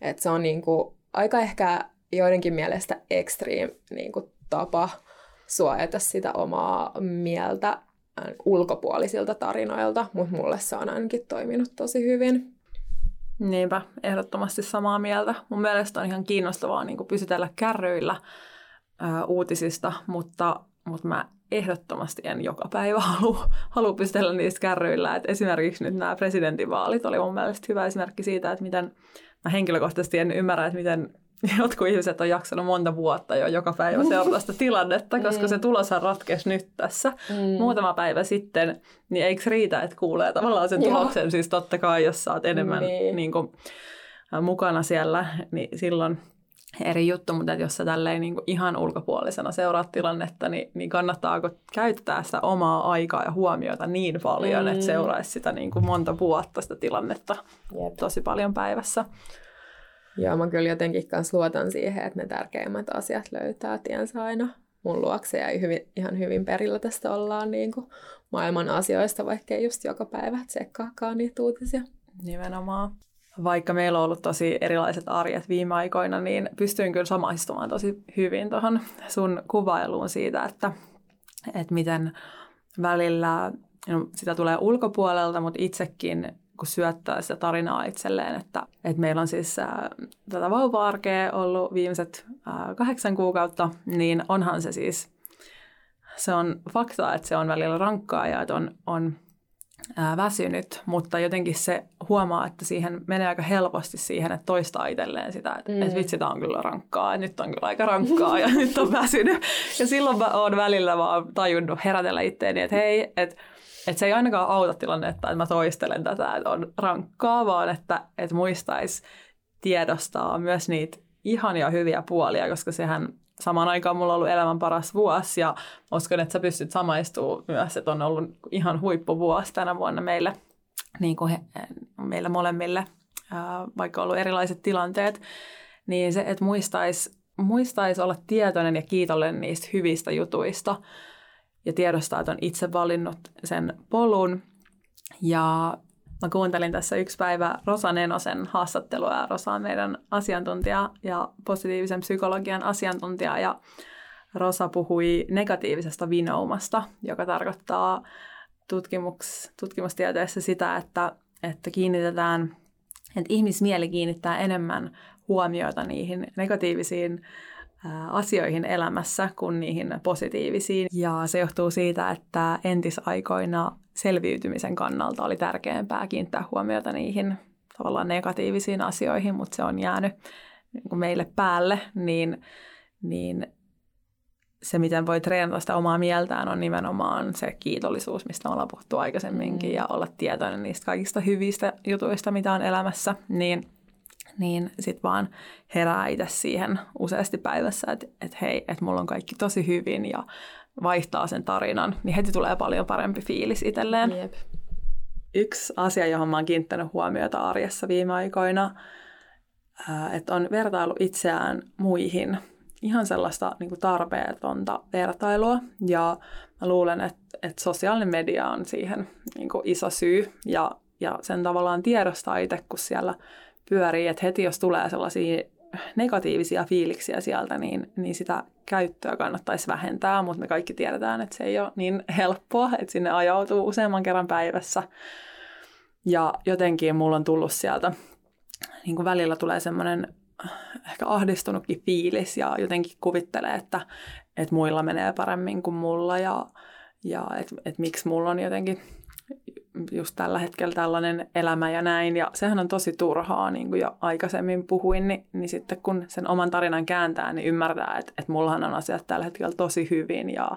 Että se on niin kuin aika ehkä joidenkin mielestä extreme niin kuin tapa suojata sitä omaa mieltä äh, ulkopuolisilta tarinoilta, mutta mulle se on ainakin toiminut tosi hyvin. Niinpä, ehdottomasti samaa mieltä. Mun mielestä on ihan kiinnostavaa niin pysytellä kärryillä ää, äh, uutisista, mutta, mutta mä ehdottomasti en joka päivä halua, halua pysytellä niistä kärryillä. Et esimerkiksi nyt nämä presidentinvaalit oli mun mielestä hyvä esimerkki siitä, että miten mä henkilökohtaisesti en ymmärrä, että miten jotkut ihmiset on jaksanut monta vuotta jo joka päivä seurata sitä tilannetta, koska mm. se tuloshan ratkesi nyt tässä mm. muutama päivä sitten, niin eikö riitä, että kuulee tavallaan sen tuloksen, Joo. siis totta kai, jos sä oot enemmän niin. Niin kuin, mukana siellä, niin silloin eri juttu, mutta jos sä tälleen niin ihan ulkopuolisena seuraat tilannetta, niin, niin kannattaako käyttää sitä omaa aikaa ja huomiota niin paljon, mm. että seuraisi sitä niin kuin monta vuotta sitä tilannetta Jep. tosi paljon päivässä. Joo, mä kyllä jotenkin kanssa luotan siihen, että ne tärkeimmät asiat löytää tiensä aina mun luokse ja hyvin, ihan hyvin perillä tästä ollaan niin kuin maailman asioista, vaikkei just joka päivä tsekkaakaan niitä uutisia. Nimenomaan vaikka meillä on ollut tosi erilaiset arjet viime aikoina, niin pystyin kyllä samaistumaan tosi hyvin tuohon sun kuvailuun siitä, että, että miten välillä no, sitä tulee ulkopuolelta, mutta itsekin kun syöttää sitä tarinaa itselleen, että, että meillä on siis ää, tätä vauva-arkea ollut viimeiset ää, kahdeksan kuukautta, niin onhan se siis, se on fakta, että se on välillä rankkaa ja että on, on ää, väsynyt, mutta jotenkin se huomaa, että siihen menee aika helposti siihen, että toistaa itselleen sitä, että mm. et vitsi, tämä on kyllä rankkaa, ja nyt on kyllä aika rankkaa, ja nyt on väsynyt. Ja silloin mä oon välillä vaan tajunnut herätellä itteeni, että hei, että et se ei ainakaan auta tilannetta, että mä toistelen tätä, että on rankkaa, vaan että, että muistaisi tiedostaa myös niitä ihania hyviä puolia, koska sehän samaan aikaan mulla on ollut elämän paras vuosi ja uskon, että sä pystyt samaistumaan myös, että on ollut ihan huippuvuosi tänä vuonna meille, niin kuin he, meillä molemmille, vaikka on ollut erilaiset tilanteet, niin se, että muistaisi muistais olla tietoinen ja kiitollinen niistä hyvistä jutuista ja tiedostaa, että on itse valinnut sen polun. Ja Mä kuuntelin tässä yksi päivä Rosa Nenosen haastattelua. Ja Rosa on meidän asiantuntija ja positiivisen psykologian asiantuntija ja Rosa puhui negatiivisesta vinoumasta, joka tarkoittaa tutkimus, tutkimustieteessä sitä, että, että kiinnitetään, että ihmismieli kiinnittää enemmän huomiota niihin negatiivisiin asioihin elämässä kuin niihin positiivisiin. Ja se johtuu siitä, että entisaikoina selviytymisen kannalta oli tärkeämpää kiinnittää huomiota niihin tavallaan negatiivisiin asioihin, mutta se on jäänyt niin meille päälle, niin, niin se, miten voi treenata sitä omaa mieltään, on nimenomaan se kiitollisuus, mistä ollaan puhuttu aikaisemminkin, mm. ja olla tietoinen niistä kaikista hyvistä jutuista, mitä on elämässä, niin, niin sitten vaan herää itse siihen useasti päivässä, että, että hei, että mulla on kaikki tosi hyvin, ja vaihtaa sen tarinan, niin heti tulee paljon parempi fiilis itselleen. Jep. Yksi asia, johon mä oon kiinnittänyt huomiota arjessa viime aikoina, että on vertailu itseään muihin. Ihan sellaista niin kuin tarpeetonta vertailua. Ja mä luulen, että, että sosiaalinen media on siihen niin kuin iso syy. Ja, ja sen tavallaan tiedostaa itse, kun siellä pyörii, että heti jos tulee sellaisia negatiivisia fiiliksiä sieltä, niin, niin sitä käyttöä kannattaisi vähentää, mutta me kaikki tiedetään, että se ei ole niin helppoa, että sinne ajautuu useamman kerran päivässä. Ja jotenkin mulla on tullut sieltä, niin kuin välillä tulee semmoinen ehkä ahdistunutkin fiilis ja jotenkin kuvittelee, että, että muilla menee paremmin kuin mulla ja, ja että, että miksi mulla on jotenkin just tällä hetkellä tällainen elämä ja näin. Ja sehän on tosi turhaa, niin kuin jo aikaisemmin puhuin, niin, niin sitten kun sen oman tarinan kääntää, niin ymmärtää, että, että mullahan on asiat tällä hetkellä tosi hyvin ja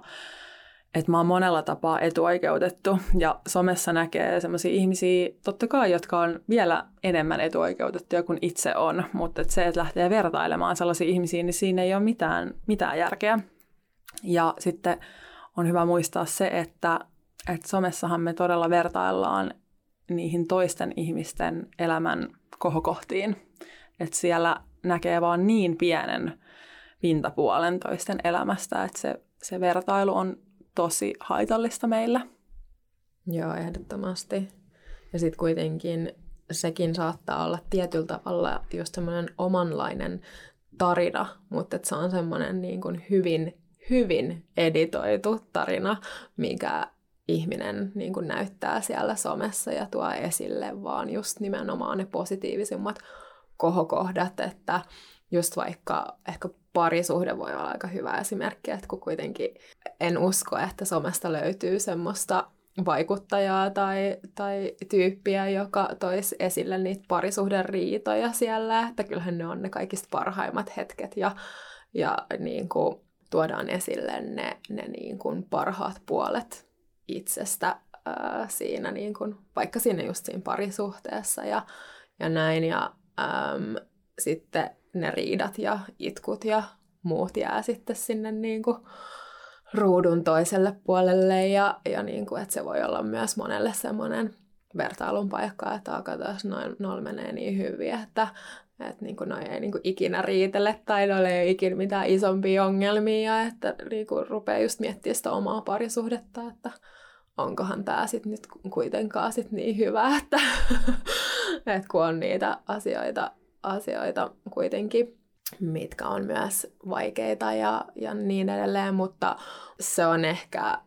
että mä oon monella tapaa etuoikeutettu. Ja somessa näkee sellaisia ihmisiä, totta kai, jotka on vielä enemmän etuoikeutettuja kuin itse on, mutta että se, että lähtee vertailemaan sellaisia ihmisiä, niin siinä ei ole mitään, mitään järkeä. Ja sitten on hyvä muistaa se, että että somessahan me todella vertaillaan niihin toisten ihmisten elämän kohokohtiin. Että siellä näkee vaan niin pienen pintapuolen toisten elämästä, että se, se vertailu on tosi haitallista meillä. Joo, ehdottomasti. Ja sitten kuitenkin sekin saattaa olla tietyllä tavalla just semmoinen omanlainen tarina, mutta se on semmoinen niin kuin hyvin, hyvin editoitu tarina, mikä ihminen niin kuin näyttää siellä somessa ja tuo esille vaan just nimenomaan ne positiivisimmat kohokohdat, että just vaikka ehkä parisuhde voi olla aika hyvä esimerkki, että kun kuitenkin en usko, että somesta löytyy semmoista vaikuttajaa tai, tai tyyppiä, joka toisi esille niitä parisuhderiitoja siellä, että kyllähän ne on ne kaikista parhaimmat hetket ja, ja niin kuin tuodaan esille ne, ne niin kuin parhaat puolet itsestä ää, siinä, niin kuin, vaikka siinä just siinä parisuhteessa ja, ja näin. Ja äm, sitten ne riidat ja itkut ja muut jää sitten sinne niin kuin ruudun toiselle puolelle ja, ja niin kuin, että se voi olla myös monelle semmoinen vertailun paikka, että katsotaan, noin, noilla menee niin hyvin, että, että niin noi ei niin ikinä riitele tai noilla ei ole ikinä mitään isompia ongelmia että niin kuin rupeaa just miettimään sitä omaa parisuhdetta, että onkohan tämä sitten nyt kuitenkaan sit niin hyvä, että, että kun on niitä asioita, asioita kuitenkin mitkä on myös vaikeita ja, ja niin edelleen, mutta se on ehkä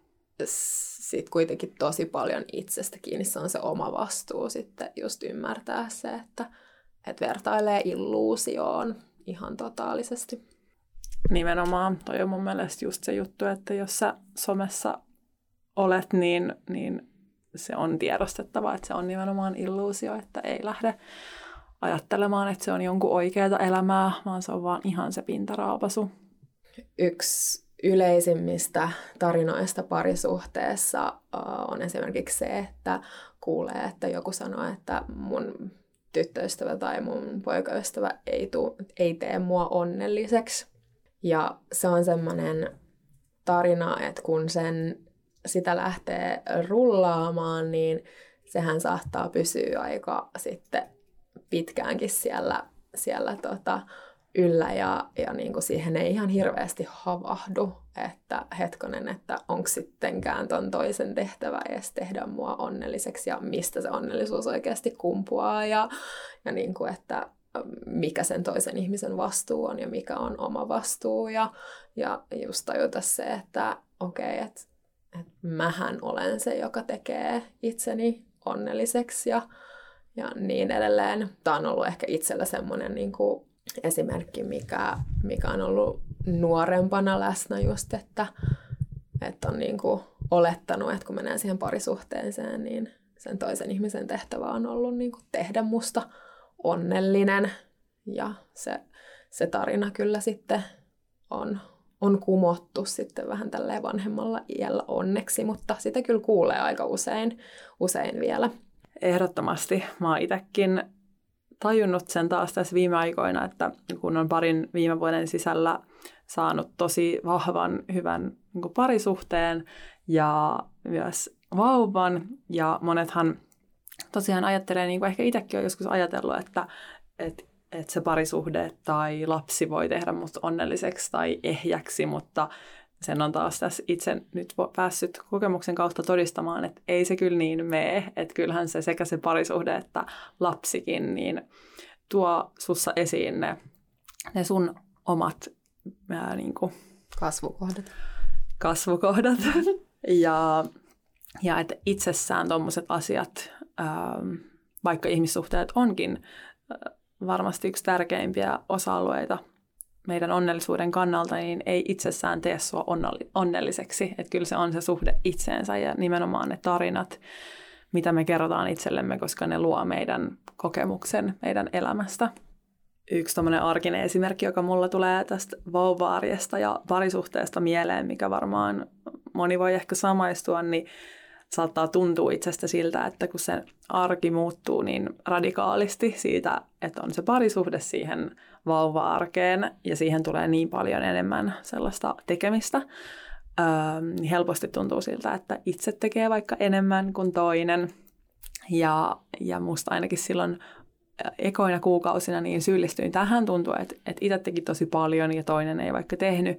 sitten kuitenkin tosi paljon itsestä kiinni. Se on se oma vastuu sitten just ymmärtää se, että, että vertailee illuusioon ihan totaalisesti. Nimenomaan, toi on mun mielestä just se juttu, että jos sä somessa olet, niin, niin se on tiedostettava, että se on nimenomaan illuusio, että ei lähde ajattelemaan, että se on jonkun oikeaa elämää, vaan se on vaan ihan se pintaraapasu. Yksi yleisimmistä tarinoista parisuhteessa on esimerkiksi se, että kuulee, että joku sanoo, että mun tyttöystävä tai mun poikaystävä ei, tuu, ei tee mua onnelliseksi. Ja se on semmoinen tarina, että kun sen sitä lähtee rullaamaan, niin sehän saattaa pysyä aika sitten pitkäänkin siellä, siellä tota, yllä ja, ja niin kuin siihen ei ihan hirveästi havahdu, että hetkonen, että onko sittenkään ton toisen tehtävä edes tehdä mua onnelliseksi ja mistä se onnellisuus oikeasti kumpuaa ja, ja niin kuin, että mikä sen toisen ihmisen vastuu on ja mikä on oma vastuu ja, ja just tajuta se, että okei, okay, että et mähän olen se, joka tekee itseni onnelliseksi ja, ja niin edelleen. Tämä on ollut ehkä itsellä semmoinen niin kuin esimerkki, mikä, mikä on ollut nuorempana läsnä just, että, että on niin kuin olettanut, että kun menee siihen parisuhteeseen, niin sen toisen ihmisen tehtävä on ollut niin kuin tehdä musta onnellinen. Ja se, se tarina kyllä sitten on, on kumottu sitten vähän tälleen vanhemmalla iällä onneksi, mutta sitä kyllä kuulee aika usein, usein vielä. Ehdottomasti. Mä oon itsekin tajunnut sen taas tässä viime aikoina, että kun on parin viime vuoden sisällä saanut tosi vahvan, hyvän niin parisuhteen ja myös vauvan. Ja monethan tosiaan ajattelee, niin kuin ehkä itsekin on joskus ajatellut, että, että, että se parisuhde tai lapsi voi tehdä musta onnelliseksi tai ehjäksi, mutta sen on taas tässä itse nyt päässyt kokemuksen kautta todistamaan, että ei se kyllä niin mene, että kyllähän se sekä se parisuhde että lapsikin, niin tuo sussa esiin ne, ne sun omat ää, niin kuin, kasvukohdat. kasvukohdat. ja, ja että itsessään tuommoiset asiat, ää, vaikka ihmissuhteet onkin ää, varmasti yksi tärkeimpiä osa-alueita meidän onnellisuuden kannalta, niin ei itsessään tee sua onnelliseksi. Että kyllä se on se suhde itseensä ja nimenomaan ne tarinat, mitä me kerrotaan itsellemme, koska ne luo meidän kokemuksen meidän elämästä. Yksi tämmöinen arkinen esimerkki, joka mulla tulee tästä vauva-arjesta ja parisuhteesta mieleen, mikä varmaan moni voi ehkä samaistua, niin saattaa tuntua itsestä siltä, että kun se arki muuttuu niin radikaalisti siitä, että on se parisuhde siihen vauva-arkeen ja siihen tulee niin paljon enemmän sellaista tekemistä, öö, niin helposti tuntuu siltä, että itse tekee vaikka enemmän kuin toinen. Ja, ja musta ainakin silloin ekoina kuukausina niin syyllistyin tähän. Tuntuu, että, että itse teki tosi paljon ja toinen ei vaikka tehnyt,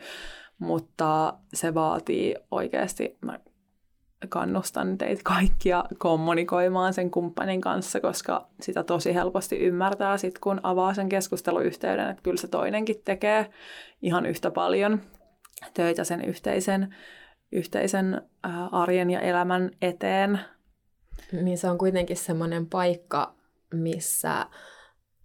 mutta se vaatii oikeasti, mä kannustan teitä kaikkia kommunikoimaan sen kumppanin kanssa, koska sitä tosi helposti ymmärtää sit, kun avaa sen keskusteluyhteyden, että kyllä se toinenkin tekee ihan yhtä paljon töitä sen yhteisen, yhteisen arjen ja elämän eteen. Niin se on kuitenkin semmoinen paikka, missä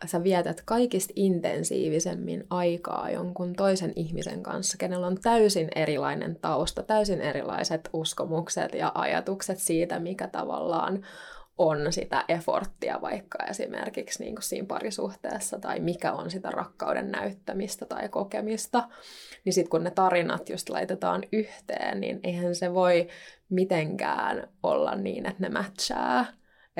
sä vietät kaikista intensiivisemmin aikaa jonkun toisen ihmisen kanssa, kenellä on täysin erilainen tausta, täysin erilaiset uskomukset ja ajatukset siitä, mikä tavallaan on sitä efforttia vaikka esimerkiksi niin kuin siinä parisuhteessa tai mikä on sitä rakkauden näyttämistä tai kokemista, niin sitten kun ne tarinat just laitetaan yhteen, niin eihän se voi mitenkään olla niin, että ne matchaa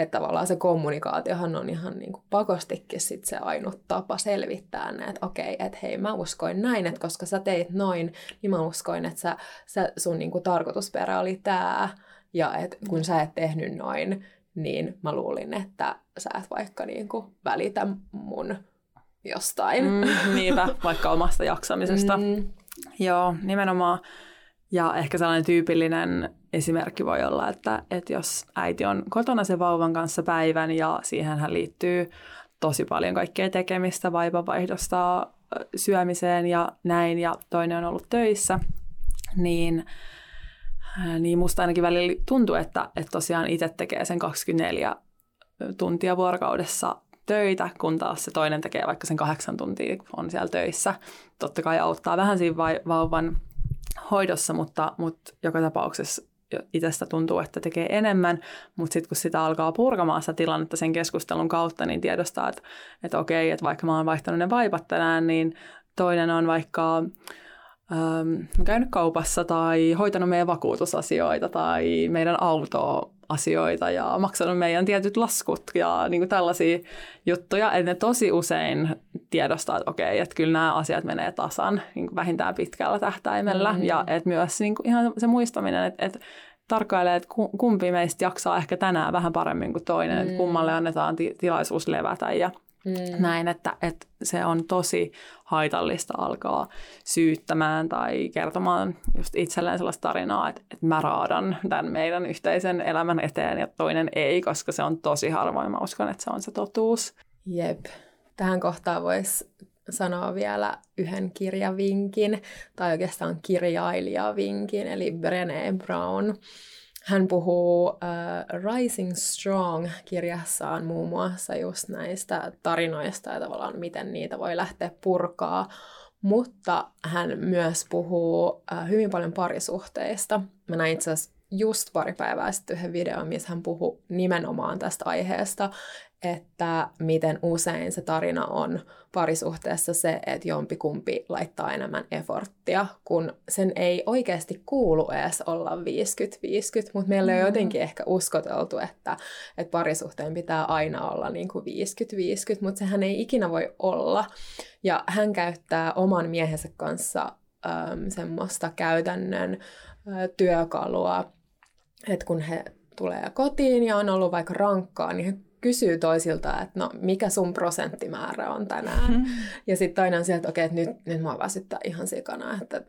että tavallaan se kommunikaatiohan on ihan niin kuin pakostikin sit se ainut tapa selvittää ne, että okei, että hei mä uskoin näin, että koska sä teit noin, niin mä uskoin, että sä, sä, sun niin kuin tarkoitusperä oli tää, ja että kun sä et tehnyt noin, niin mä luulin, että sä et vaikka niin kuin välitä mun jostain. Mm, niinpä, vaikka omasta jaksamisesta. Mm. Joo, nimenomaan. Ja ehkä sellainen tyypillinen esimerkki voi olla, että, että jos äiti on kotona sen vauvan kanssa päivän ja siihen hän liittyy tosi paljon kaikkea tekemistä, vaivanvaihdosta syömiseen ja näin, ja toinen on ollut töissä, niin, niin musta ainakin välillä tuntuu, että, että tosiaan itse tekee sen 24 tuntia vuorokaudessa töitä, kun taas se toinen tekee vaikka sen kahdeksan tuntia, on siellä töissä. Totta kai auttaa vähän siinä vauvan hoidossa, mutta, mutta joka tapauksessa itsestä tuntuu, että tekee enemmän, mutta sitten kun sitä alkaa purkamaan sitä tilannetta sen keskustelun kautta, niin tiedostaa, että, että okei, että vaikka mä oon vaihtanut ne vaipat tänään, niin toinen on vaikka ähm, käynyt kaupassa tai hoitanut meidän vakuutusasioita tai meidän autoa asioita ja maksanut meidän tietyt laskut ja niin kuin tällaisia juttuja. Että ne tosi usein tiedostaa, että okei, että kyllä nämä asiat menee tasan niin kuin vähintään pitkällä tähtäimellä. Mm-hmm. Ja että myös niin kuin ihan se muistaminen, että, että tarkkailee, että kumpi meistä jaksaa ehkä tänään vähän paremmin kuin toinen, mm. että kummalle annetaan ti- tilaisuus levätä ja Mm. Näin, että, että se on tosi haitallista alkaa syyttämään tai kertomaan just itselleen sellaista tarinaa, että, että mä raadan tämän meidän yhteisen elämän eteen ja toinen ei, koska se on tosi harvoin. Mä uskon, että se on se totuus. Jep. Tähän kohtaan voisi sanoa vielä yhden kirjavinkin, tai oikeastaan kirjailijavinkin, eli Brené Brown hän puhuu uh, Rising Strong-kirjassaan muun muassa just näistä tarinoista ja tavallaan miten niitä voi lähteä purkaa, mutta hän myös puhuu uh, hyvin paljon parisuhteista. Mä näin itse asiassa just pari päivää sitten yhden videon, missä hän puhuu nimenomaan tästä aiheesta, että miten usein se tarina on parisuhteessa se, että jompikumpi laittaa enemmän efforttia, kun sen ei oikeasti kuulu edes olla 50-50, mutta meillä on mm. jotenkin ehkä uskoteltu, että, että parisuhteen pitää aina olla niin kuin 50-50, mutta sehän ei ikinä voi olla. Ja hän käyttää oman miehensä kanssa äm, semmoista käytännön ä, työkalua, että kun he tulee kotiin ja on ollut vaikka rankkaa, niin he kysyy toisilta, että no mikä sun prosenttimäärä on tänään. Mm. Ja sitten toinen on sieltä, että okei, että nyt, nyt mua väsyttää ihan sikana, että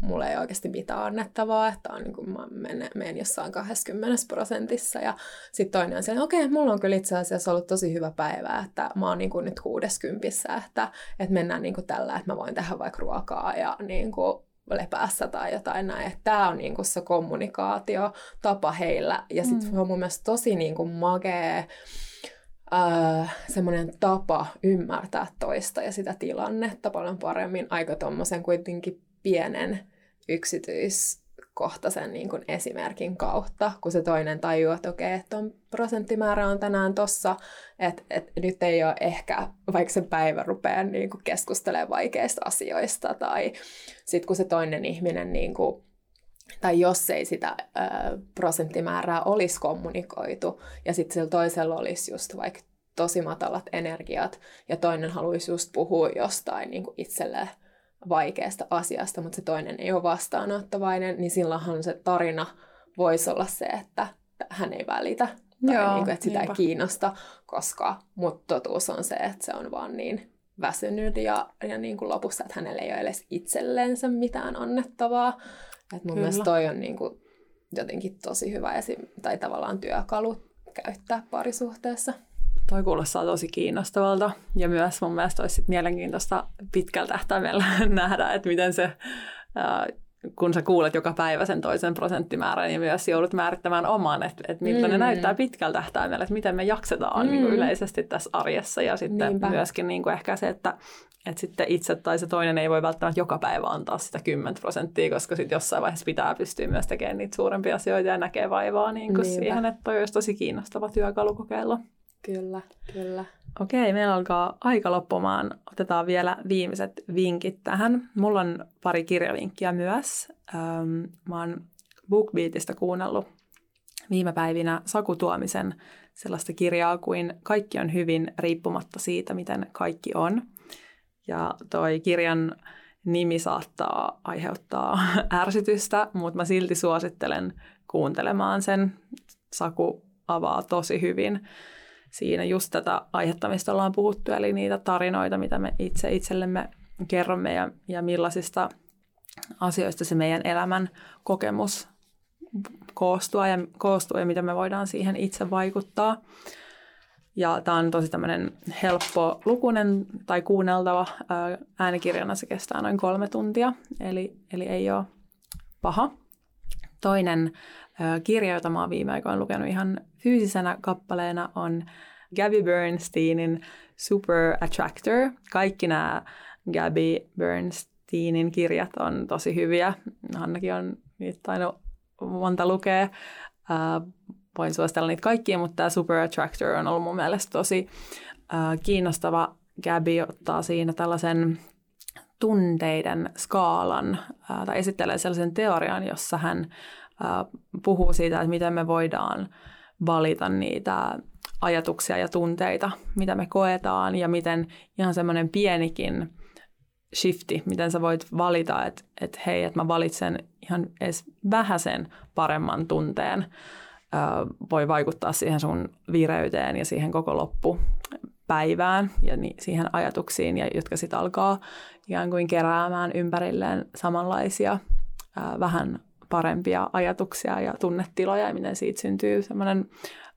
mulla ei oikeasti mitään annettavaa, että on, niin kuin mä menen, menen jossain 20 prosentissa. Ja sitten toinen on sieltä, okei, mulla on kyllä itse asiassa ollut tosi hyvä päivä, että mä oon niin kuin nyt 60, että, että mennään niin kuin tällä, että mä voin tehdä vaikka ruokaa ja niin kuin lepäässä tai jotain näin. Että tämä on niinku se kommunikaatiotapa heillä. Ja sitten mm. se on mun mielestä tosi niinku magee äh, semmoinen tapa ymmärtää toista ja sitä tilannetta paljon paremmin aika tuommoisen kuitenkin pienen yksityiskohtaisen niin kuin esimerkin kautta, kun se toinen tajuaa, että okei, että on prosenttimäärä on tänään tossa, että, että nyt ei ole ehkä, vaikka se päivä rupeaa niin kuin keskustelemaan vaikeista asioista, tai sitten kun se toinen ihminen niin kuin, tai jos ei sitä ö, prosenttimäärää olisi kommunikoitu, ja sitten sillä toisella olisi just vaikka tosi matalat energiat, ja toinen haluaisi just puhua jostain niin kuin itselleen vaikeasta asiasta, mutta se toinen ei ole vastaanottavainen, niin silloinhan se tarina voisi olla se, että hän ei välitä, tai Joo, niin kuin, että sitä niinpä. ei kiinnosta, koska mutta totuus on se, että se on vaan niin väsynyt ja, ja niin kuin lopussa, että hänellä ei ole edes itsellensä mitään annettavaa. Että mun Kyllä. mielestä toi on niin kuin jotenkin tosi hyvä esim. tai tavallaan työkalu käyttää parisuhteessa. Toi kuulostaa tosi kiinnostavalta ja myös mun mielestä olisi sit mielenkiintoista pitkällä tähtäimellä nähdä, että miten se, kun sä kuulet joka päivä sen toisen prosenttimäärän, niin myös joudut määrittämään oman, että, että miltä mm. ne näyttää pitkällä tähtäimellä, että miten me jaksetaan mm. niin kuin yleisesti tässä arjessa ja sitten Niinpä. myöskin niin kuin ehkä se, että että sitten itse tai se toinen ei voi välttämättä joka päivä antaa sitä 10 prosenttia, koska sitten jossain vaiheessa pitää pystyä myös tekemään niitä suurempia asioita ja näkee vaivaa niin kuin siihen, että toi olisi tosi kiinnostava työkalukokeilla. Kyllä, kyllä. Okei, meillä alkaa aika loppumaan. Otetaan vielä viimeiset vinkit tähän. Mulla on pari kirjavinkkiä myös. Ähm, mä oon BookBeatista kuunnellut viime päivinä Saku Tuomisen sellaista kirjaa kuin Kaikki on hyvin riippumatta siitä, miten kaikki on. Ja toi kirjan nimi saattaa aiheuttaa ärsytystä, mutta mä silti suosittelen kuuntelemaan sen. Saku avaa tosi hyvin siinä just tätä aihetta, mistä ollaan puhuttu, eli niitä tarinoita, mitä me itse itsellemme kerromme ja, ja millaisista asioista se meidän elämän kokemus koostuu ja, koostuu ja mitä me voidaan siihen itse vaikuttaa. Ja tämä on tosi tämmöinen helppo lukunen tai kuunneltava äänikirjana. Se kestää noin kolme tuntia, eli, eli ei ole paha. Toinen kirja, jota mä oon viime aikoina lukenut ihan fyysisenä kappaleena, on Gabby Bernsteinin Super Attractor. Kaikki nämä Gabby Bernsteinin kirjat on tosi hyviä. Hannakin on niitä tainnut monta lukea. Voin suositella niitä kaikkia, mutta tämä Super Attractor on ollut mun mielestä tosi uh, kiinnostava. Gabby ottaa siinä tällaisen tunteiden skaalan uh, tai esittelee sellaisen teorian, jossa hän uh, puhuu siitä, että miten me voidaan valita niitä ajatuksia ja tunteita, mitä me koetaan ja miten ihan semmoinen pienikin shifti, miten sä voit valita, että, että hei, että mä valitsen ihan edes vähäsen paremman tunteen, voi vaikuttaa siihen sun vireyteen ja siihen koko loppupäivään ja siihen ajatuksiin, ja jotka sitten alkaa ikään kuin keräämään ympärilleen samanlaisia vähän parempia ajatuksia ja tunnetiloja ja miten siitä syntyy semmoinen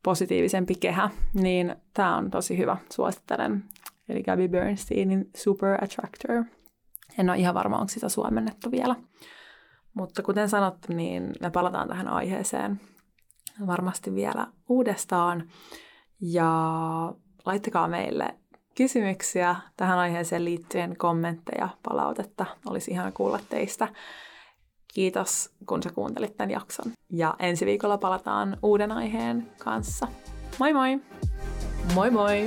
positiivisempi kehä, niin tämä on tosi hyvä, suosittelen. Eli Gabby Bernsteinin Super Attractor. En ole ihan varma, onko sitä suomennettu vielä. Mutta kuten sanottu, niin me palataan tähän aiheeseen varmasti vielä uudestaan. Ja laittakaa meille kysymyksiä tähän aiheeseen liittyen, kommentteja, palautetta. Olisi ihan kuulla teistä. Kiitos, kun sä kuuntelit tämän jakson. Ja ensi viikolla palataan uuden aiheen kanssa. Moi moi! Moi moi!